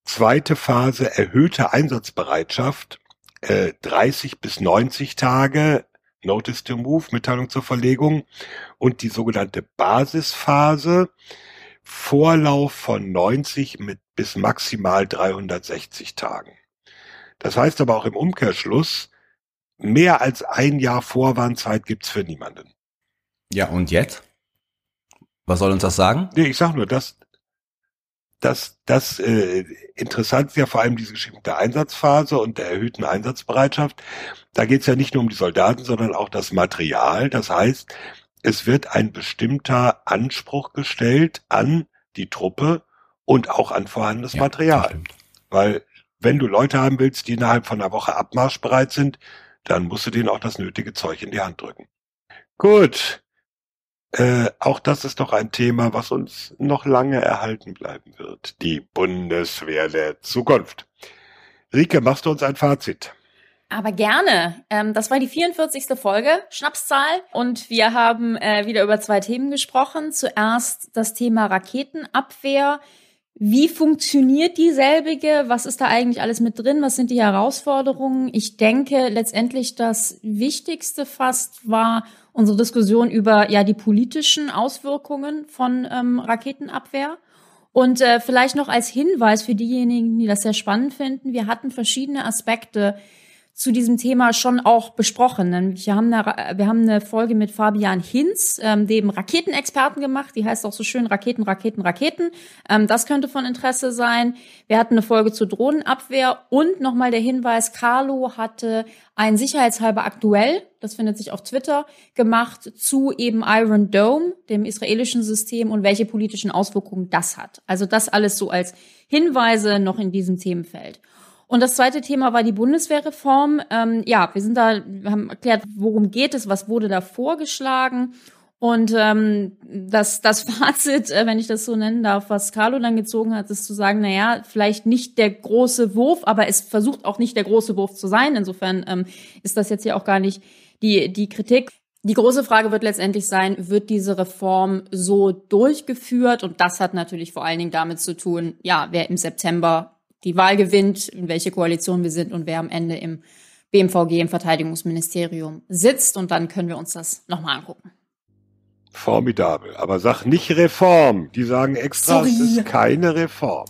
Zweite Phase erhöhte Einsatzbereitschaft, äh, 30 bis 90 Tage, Notice to Move, Mitteilung zur Verlegung und die sogenannte Basisphase, Vorlauf von 90 mit bis maximal 360 Tagen. Das heißt aber auch im Umkehrschluss, mehr als ein Jahr Vorwarnzeit gibt's für niemanden. Ja, und jetzt? Was soll uns das sagen? Nee, ich sag nur, dass das, das äh, interessant ist ja vor allem diese Geschichte der Einsatzphase und der erhöhten Einsatzbereitschaft. Da geht es ja nicht nur um die Soldaten, sondern auch das Material. Das heißt, es wird ein bestimmter Anspruch gestellt an die Truppe und auch an vorhandenes ja, Material. Weil wenn du Leute haben willst, die innerhalb von einer Woche abmarschbereit sind, dann musst du denen auch das nötige Zeug in die Hand drücken. Gut, äh, auch das ist doch ein Thema, was uns noch lange erhalten bleiben wird. Die Bundeswehr der Zukunft. Rike, machst du uns ein Fazit? Aber gerne. Ähm, das war die 44. Folge, Schnapszahl. Und wir haben äh, wieder über zwei Themen gesprochen. Zuerst das Thema Raketenabwehr. Wie funktioniert dieselbige? Was ist da eigentlich alles mit drin? Was sind die Herausforderungen? Ich denke, letztendlich das Wichtigste fast war unsere Diskussion über ja die politischen Auswirkungen von ähm, Raketenabwehr. Und äh, vielleicht noch als Hinweis für diejenigen, die das sehr spannend finden, wir hatten verschiedene Aspekte zu diesem Thema schon auch besprochen. Wir haben eine, wir haben eine Folge mit Fabian Hinz, ähm, dem Raketenexperten gemacht. Die heißt auch so schön Raketen, Raketen, Raketen. Ähm, das könnte von Interesse sein. Wir hatten eine Folge zur Drohnenabwehr und nochmal der Hinweis, Carlo hatte ein sicherheitshalber aktuell, das findet sich auf Twitter, gemacht zu eben Iron Dome, dem israelischen System und welche politischen Auswirkungen das hat. Also das alles so als Hinweise noch in diesem Themenfeld. Und das zweite Thema war die Bundeswehrreform. Ähm, ja, wir sind da, wir haben erklärt, worum geht es, was wurde da vorgeschlagen. Und ähm, das, das Fazit, äh, wenn ich das so nennen darf, was Carlo dann gezogen hat, ist zu sagen, na ja, vielleicht nicht der große Wurf, aber es versucht auch nicht der große Wurf zu sein. Insofern ähm, ist das jetzt hier auch gar nicht die, die Kritik. Die große Frage wird letztendlich sein, wird diese Reform so durchgeführt? Und das hat natürlich vor allen Dingen damit zu tun, ja, wer im September die Wahl gewinnt, in welche Koalition wir sind und wer am Ende im BMVG, im Verteidigungsministerium sitzt. Und dann können wir uns das nochmal angucken. Formidabel. Aber sag nicht Reform. Die sagen extra, Sorry. es ist keine Reform.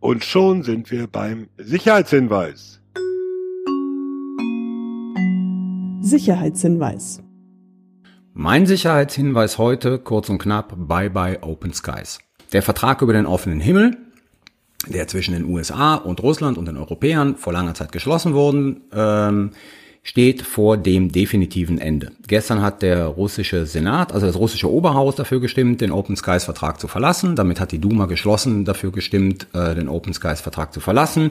Und schon sind wir beim Sicherheitshinweis. Sicherheitshinweis. Mein Sicherheitshinweis heute, kurz und knapp, bye bye Open Skies. Der Vertrag über den offenen Himmel, der zwischen den USA und Russland und den Europäern vor langer Zeit geschlossen worden, ähm, steht vor dem definitiven Ende. Gestern hat der russische Senat, also das russische Oberhaus dafür gestimmt, den Open Skies Vertrag zu verlassen. Damit hat die Duma geschlossen dafür gestimmt, äh, den Open Skies Vertrag zu verlassen.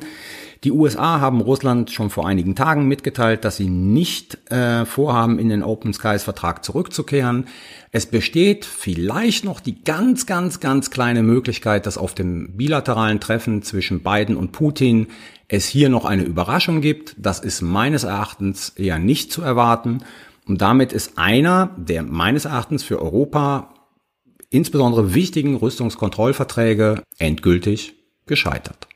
Die USA haben Russland schon vor einigen Tagen mitgeteilt, dass sie nicht äh, vorhaben, in den Open Skies Vertrag zurückzukehren. Es besteht vielleicht noch die ganz, ganz, ganz kleine Möglichkeit, dass auf dem bilateralen Treffen zwischen Biden und Putin es hier noch eine Überraschung gibt. Das ist meines Erachtens eher nicht zu erwarten. Und damit ist einer der meines Erachtens für Europa insbesondere wichtigen Rüstungskontrollverträge endgültig gescheitert.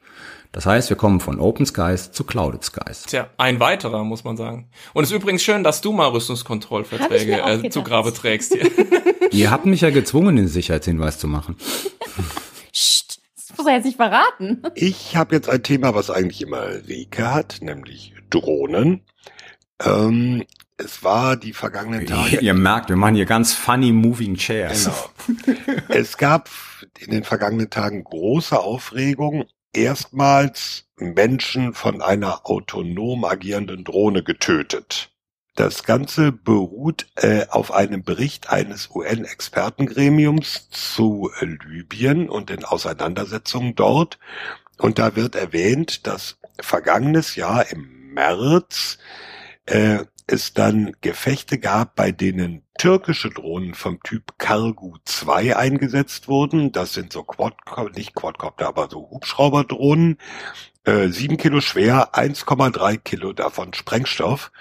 Das heißt, wir kommen von Open Skies zu Clouded Skies. Tja, ein weiterer, muss man sagen. Und es ist übrigens schön, dass du mal Rüstungskontrollverträge äh, zu Grabe trägst hier. Ihr habt mich ja gezwungen, den Sicherheitshinweis zu machen. Psst, das muss er jetzt nicht verraten. Ich habe jetzt ein Thema, was eigentlich immer Rike hat, nämlich Drohnen. Ähm, es war die vergangenen Tage. Ihr merkt, wir machen hier ganz funny moving chairs. Genau. es gab in den vergangenen Tagen große Aufregung. Erstmals Menschen von einer autonom agierenden Drohne getötet. Das Ganze beruht äh, auf einem Bericht eines UN-Expertengremiums zu Libyen und den Auseinandersetzungen dort. Und da wird erwähnt, dass vergangenes Jahr im März äh, es dann Gefechte gab, bei denen türkische Drohnen vom Typ Kargu 2 eingesetzt wurden. Das sind so Quad, nicht Quadcopter, aber so Hubschrauberdrohnen. Äh, sieben Kilo schwer, 1,3 Kilo davon Sprengstoff.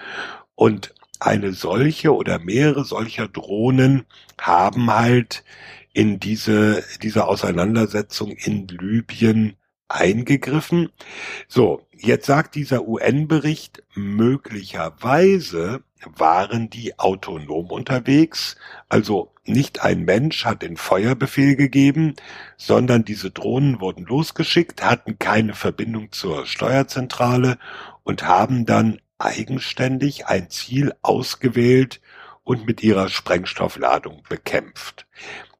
Und eine solche oder mehrere solcher Drohnen haben halt in diese, diese Auseinandersetzung in Libyen eingegriffen. So, jetzt sagt dieser UN-Bericht, möglicherweise waren die autonom unterwegs, also nicht ein Mensch hat den Feuerbefehl gegeben, sondern diese Drohnen wurden losgeschickt, hatten keine Verbindung zur Steuerzentrale und haben dann eigenständig ein Ziel ausgewählt und mit ihrer Sprengstoffladung bekämpft.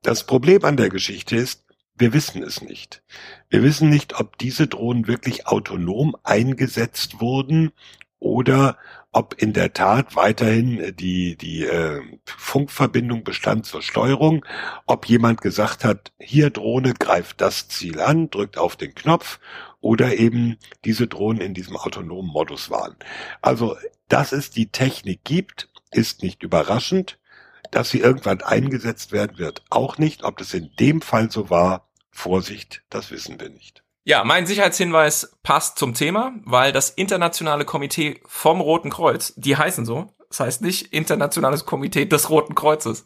Das Problem an der Geschichte ist, wir wissen es nicht. Wir wissen nicht, ob diese Drohnen wirklich autonom eingesetzt wurden oder ob in der Tat weiterhin die, die äh, Funkverbindung bestand zur Steuerung, ob jemand gesagt hat, hier Drohne greift das Ziel an, drückt auf den Knopf oder eben diese Drohnen in diesem autonomen Modus waren. Also, dass es die Technik gibt, ist nicht überraschend. Dass sie irgendwann eingesetzt werden wird, auch nicht. Ob das in dem Fall so war, Vorsicht, das wissen wir nicht. Ja, mein Sicherheitshinweis passt zum Thema, weil das internationale Komitee vom Roten Kreuz, die heißen so, das heißt nicht Internationales Komitee des Roten Kreuzes,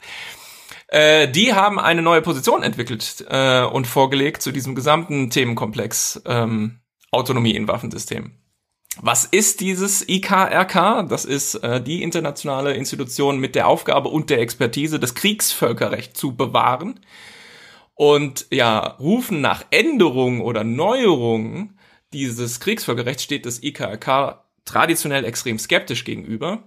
äh, die haben eine neue Position entwickelt äh, und vorgelegt zu diesem gesamten Themenkomplex ähm, Autonomie in Waffensystemen. Was ist dieses IKRK? Das ist äh, die internationale Institution mit der Aufgabe und der Expertise, das Kriegsvölkerrecht zu bewahren und ja, rufen nach Änderungen oder Neuerungen dieses Kriegsvölkerrechts steht das IKRK traditionell extrem skeptisch gegenüber.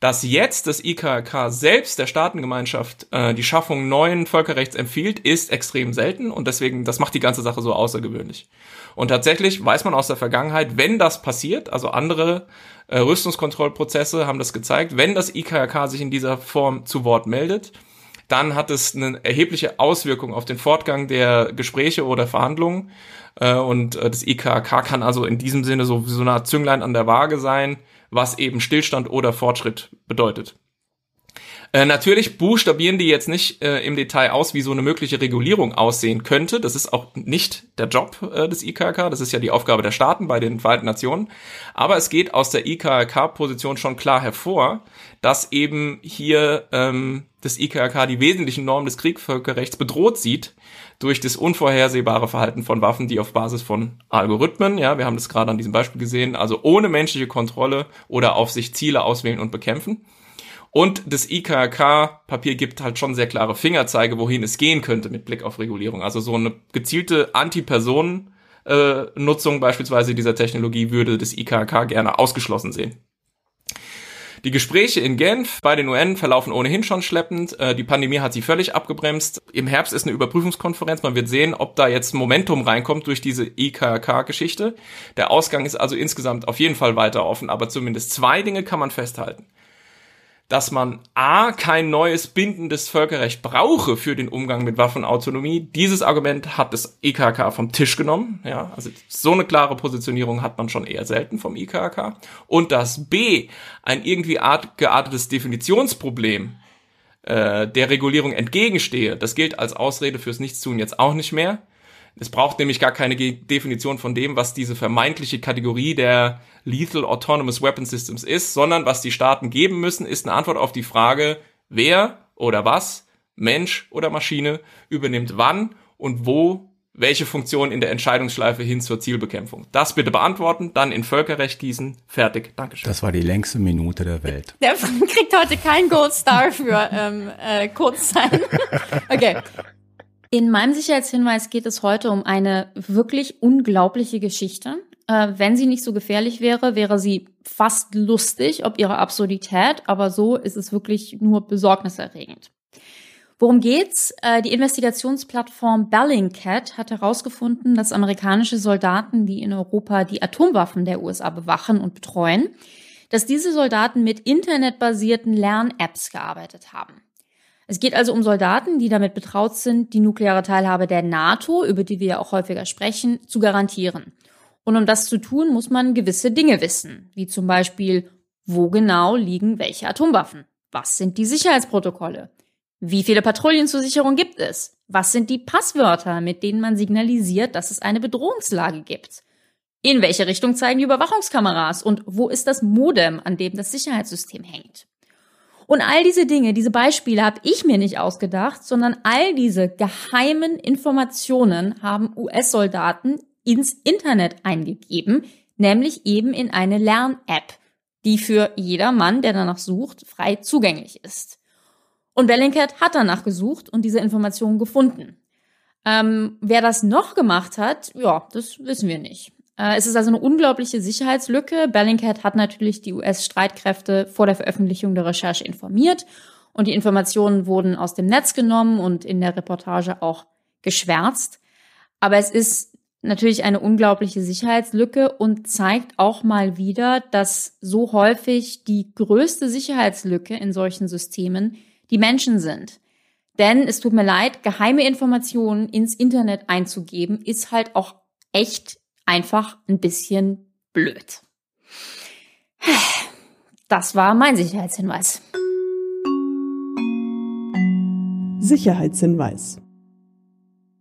Dass jetzt das IKRK selbst der Staatengemeinschaft äh, die Schaffung neuen Völkerrechts empfiehlt, ist extrem selten und deswegen, das macht die ganze Sache so außergewöhnlich. Und tatsächlich weiß man aus der Vergangenheit, wenn das passiert, also andere äh, Rüstungskontrollprozesse haben das gezeigt, wenn das IKRK sich in dieser Form zu Wort meldet, dann hat es eine erhebliche Auswirkung auf den Fortgang der Gespräche oder Verhandlungen. Äh, und äh, das IKK kann also in diesem Sinne so, so eine Art Zünglein an der Waage sein, was eben Stillstand oder Fortschritt bedeutet. Äh, natürlich buchstabieren die jetzt nicht äh, im Detail aus, wie so eine mögliche Regulierung aussehen könnte. Das ist auch nicht der Job äh, des IKK. Das ist ja die Aufgabe der Staaten bei den Vereinten Nationen. Aber es geht aus der IKK-Position schon klar hervor, dass eben hier ähm, das IKK die wesentlichen Normen des Kriegsvölkerrechts bedroht sieht durch das unvorhersehbare Verhalten von Waffen, die auf Basis von Algorithmen, ja, wir haben das gerade an diesem Beispiel gesehen, also ohne menschliche Kontrolle oder auf sich Ziele auswählen und bekämpfen. Und das IKK-Papier gibt halt schon sehr klare Fingerzeige, wohin es gehen könnte mit Blick auf Regulierung. Also so eine gezielte Anti-Personen-Nutzung beispielsweise dieser Technologie würde das IKK gerne ausgeschlossen sehen. Die Gespräche in Genf bei den UN verlaufen ohnehin schon schleppend. Äh, die Pandemie hat sie völlig abgebremst. Im Herbst ist eine Überprüfungskonferenz. Man wird sehen, ob da jetzt Momentum reinkommt durch diese IKK-Geschichte. Der Ausgang ist also insgesamt auf jeden Fall weiter offen, aber zumindest zwei Dinge kann man festhalten dass man A, kein neues bindendes Völkerrecht brauche für den Umgang mit Waffenautonomie. Dieses Argument hat das IKK vom Tisch genommen. Ja, also so eine klare Positionierung hat man schon eher selten vom IKK. Und dass B, ein irgendwie art, geartetes Definitionsproblem äh, der Regulierung entgegenstehe, das gilt als Ausrede fürs Nichtstun jetzt auch nicht mehr. Es braucht nämlich gar keine Definition von dem, was diese vermeintliche Kategorie der Lethal Autonomous Weapon Systems ist, sondern was die Staaten geben müssen, ist eine Antwort auf die Frage, wer oder was, Mensch oder Maschine, übernimmt wann und wo welche Funktion in der Entscheidungsschleife hin zur Zielbekämpfung. Das bitte beantworten, dann in Völkerrecht gießen. Fertig. Dankeschön. Das war die längste Minute der Welt. Der kriegt heute kein Gold Star für ähm, äh, kurz sein. okay. In meinem Sicherheitshinweis geht es heute um eine wirklich unglaubliche Geschichte. Äh, wenn sie nicht so gefährlich wäre, wäre sie fast lustig, ob ihre Absurdität, aber so ist es wirklich nur besorgniserregend. Worum geht's? Äh, die Investigationsplattform Bellingcat hat herausgefunden, dass amerikanische Soldaten, die in Europa die Atomwaffen der USA bewachen und betreuen, dass diese Soldaten mit internetbasierten Lern-Apps gearbeitet haben. Es geht also um Soldaten, die damit betraut sind, die nukleare Teilhabe der NATO, über die wir ja auch häufiger sprechen, zu garantieren. Und um das zu tun, muss man gewisse Dinge wissen, wie zum Beispiel, wo genau liegen welche Atomwaffen? Was sind die Sicherheitsprotokolle? Wie viele Patrouillen zur Sicherung gibt es? Was sind die Passwörter, mit denen man signalisiert, dass es eine Bedrohungslage gibt? In welche Richtung zeigen die Überwachungskameras und wo ist das Modem, an dem das Sicherheitssystem hängt? Und all diese Dinge, diese Beispiele habe ich mir nicht ausgedacht, sondern all diese geheimen Informationen haben US-Soldaten ins Internet eingegeben, nämlich eben in eine Lern-App, die für jedermann, der danach sucht, frei zugänglich ist. Und Bellingcat hat danach gesucht und diese Informationen gefunden. Ähm, wer das noch gemacht hat, ja, das wissen wir nicht. Äh, es ist also eine unglaubliche Sicherheitslücke. Bellingcat hat natürlich die US-Streitkräfte vor der Veröffentlichung der Recherche informiert und die Informationen wurden aus dem Netz genommen und in der Reportage auch geschwärzt. Aber es ist natürlich eine unglaubliche Sicherheitslücke und zeigt auch mal wieder, dass so häufig die größte Sicherheitslücke in solchen Systemen die Menschen sind. Denn es tut mir leid, geheime Informationen ins Internet einzugeben, ist halt auch echt einfach ein bisschen blöd. Das war mein Sicherheitshinweis. Sicherheitshinweis.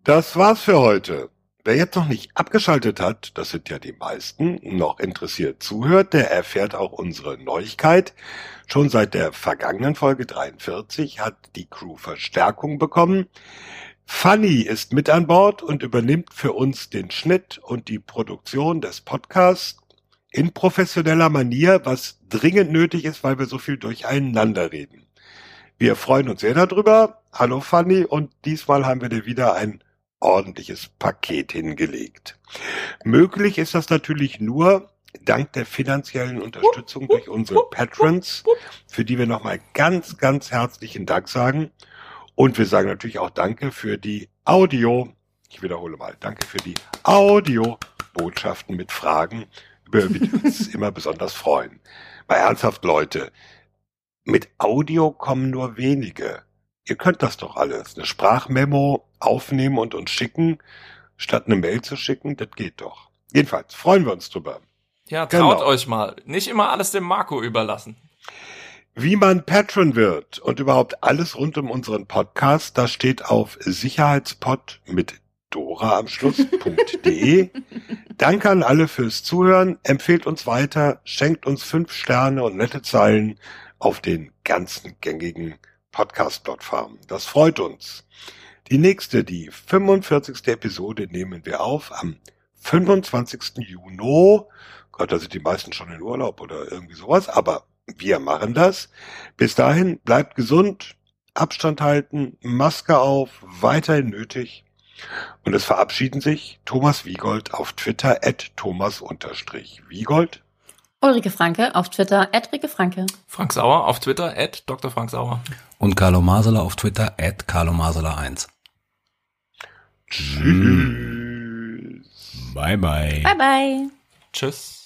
Das war's für heute. Wer jetzt noch nicht abgeschaltet hat, das sind ja die meisten, noch interessiert zuhört, der erfährt auch unsere Neuigkeit. Schon seit der vergangenen Folge 43 hat die Crew Verstärkung bekommen. Fanny ist mit an Bord und übernimmt für uns den Schnitt und die Produktion des Podcasts in professioneller Manier, was dringend nötig ist, weil wir so viel durcheinander reden. Wir freuen uns sehr darüber. Hallo Fanny und diesmal haben wir dir wieder ein ordentliches Paket hingelegt. Möglich ist das natürlich nur dank der finanziellen Unterstützung durch unsere Patrons, für die wir nochmal ganz, ganz herzlichen Dank sagen. Und wir sagen natürlich auch Danke für die Audio, ich wiederhole mal, Danke für die Audio-Botschaften mit Fragen, über die wir uns immer besonders freuen. Mal ernsthaft, Leute, mit Audio kommen nur wenige ihr könnt das doch alles. Eine Sprachmemo aufnehmen und uns schicken, statt eine Mail zu schicken, das geht doch. Jedenfalls freuen wir uns drüber. Ja, traut genau. euch mal. Nicht immer alles dem Marco überlassen. Wie man Patron wird und überhaupt alles rund um unseren Podcast, das steht auf Sicherheitspod mit Dora am Schluss.de. Danke an alle fürs Zuhören. Empfehlt uns weiter, schenkt uns fünf Sterne und nette Zeilen auf den ganzen gängigen Podcast-Plattformen. Das freut uns. Die nächste, die 45. Episode nehmen wir auf am 25. Juni. Gott, da sind die meisten schon in Urlaub oder irgendwie sowas, aber wir machen das. Bis dahin, bleibt gesund, Abstand halten, Maske auf, weiterhin nötig. Und es verabschieden sich Thomas Wiegold auf Twitter at Thomas-Wiegold. Ulrike Franke auf Twitter, at Rike Franke. Frank Sauer auf Twitter, at Dr. Frank Sauer. Und Carlo Masela auf Twitter, at Carlo Masela 1. Tschüss. Bye bye. Bye bye. Tschüss.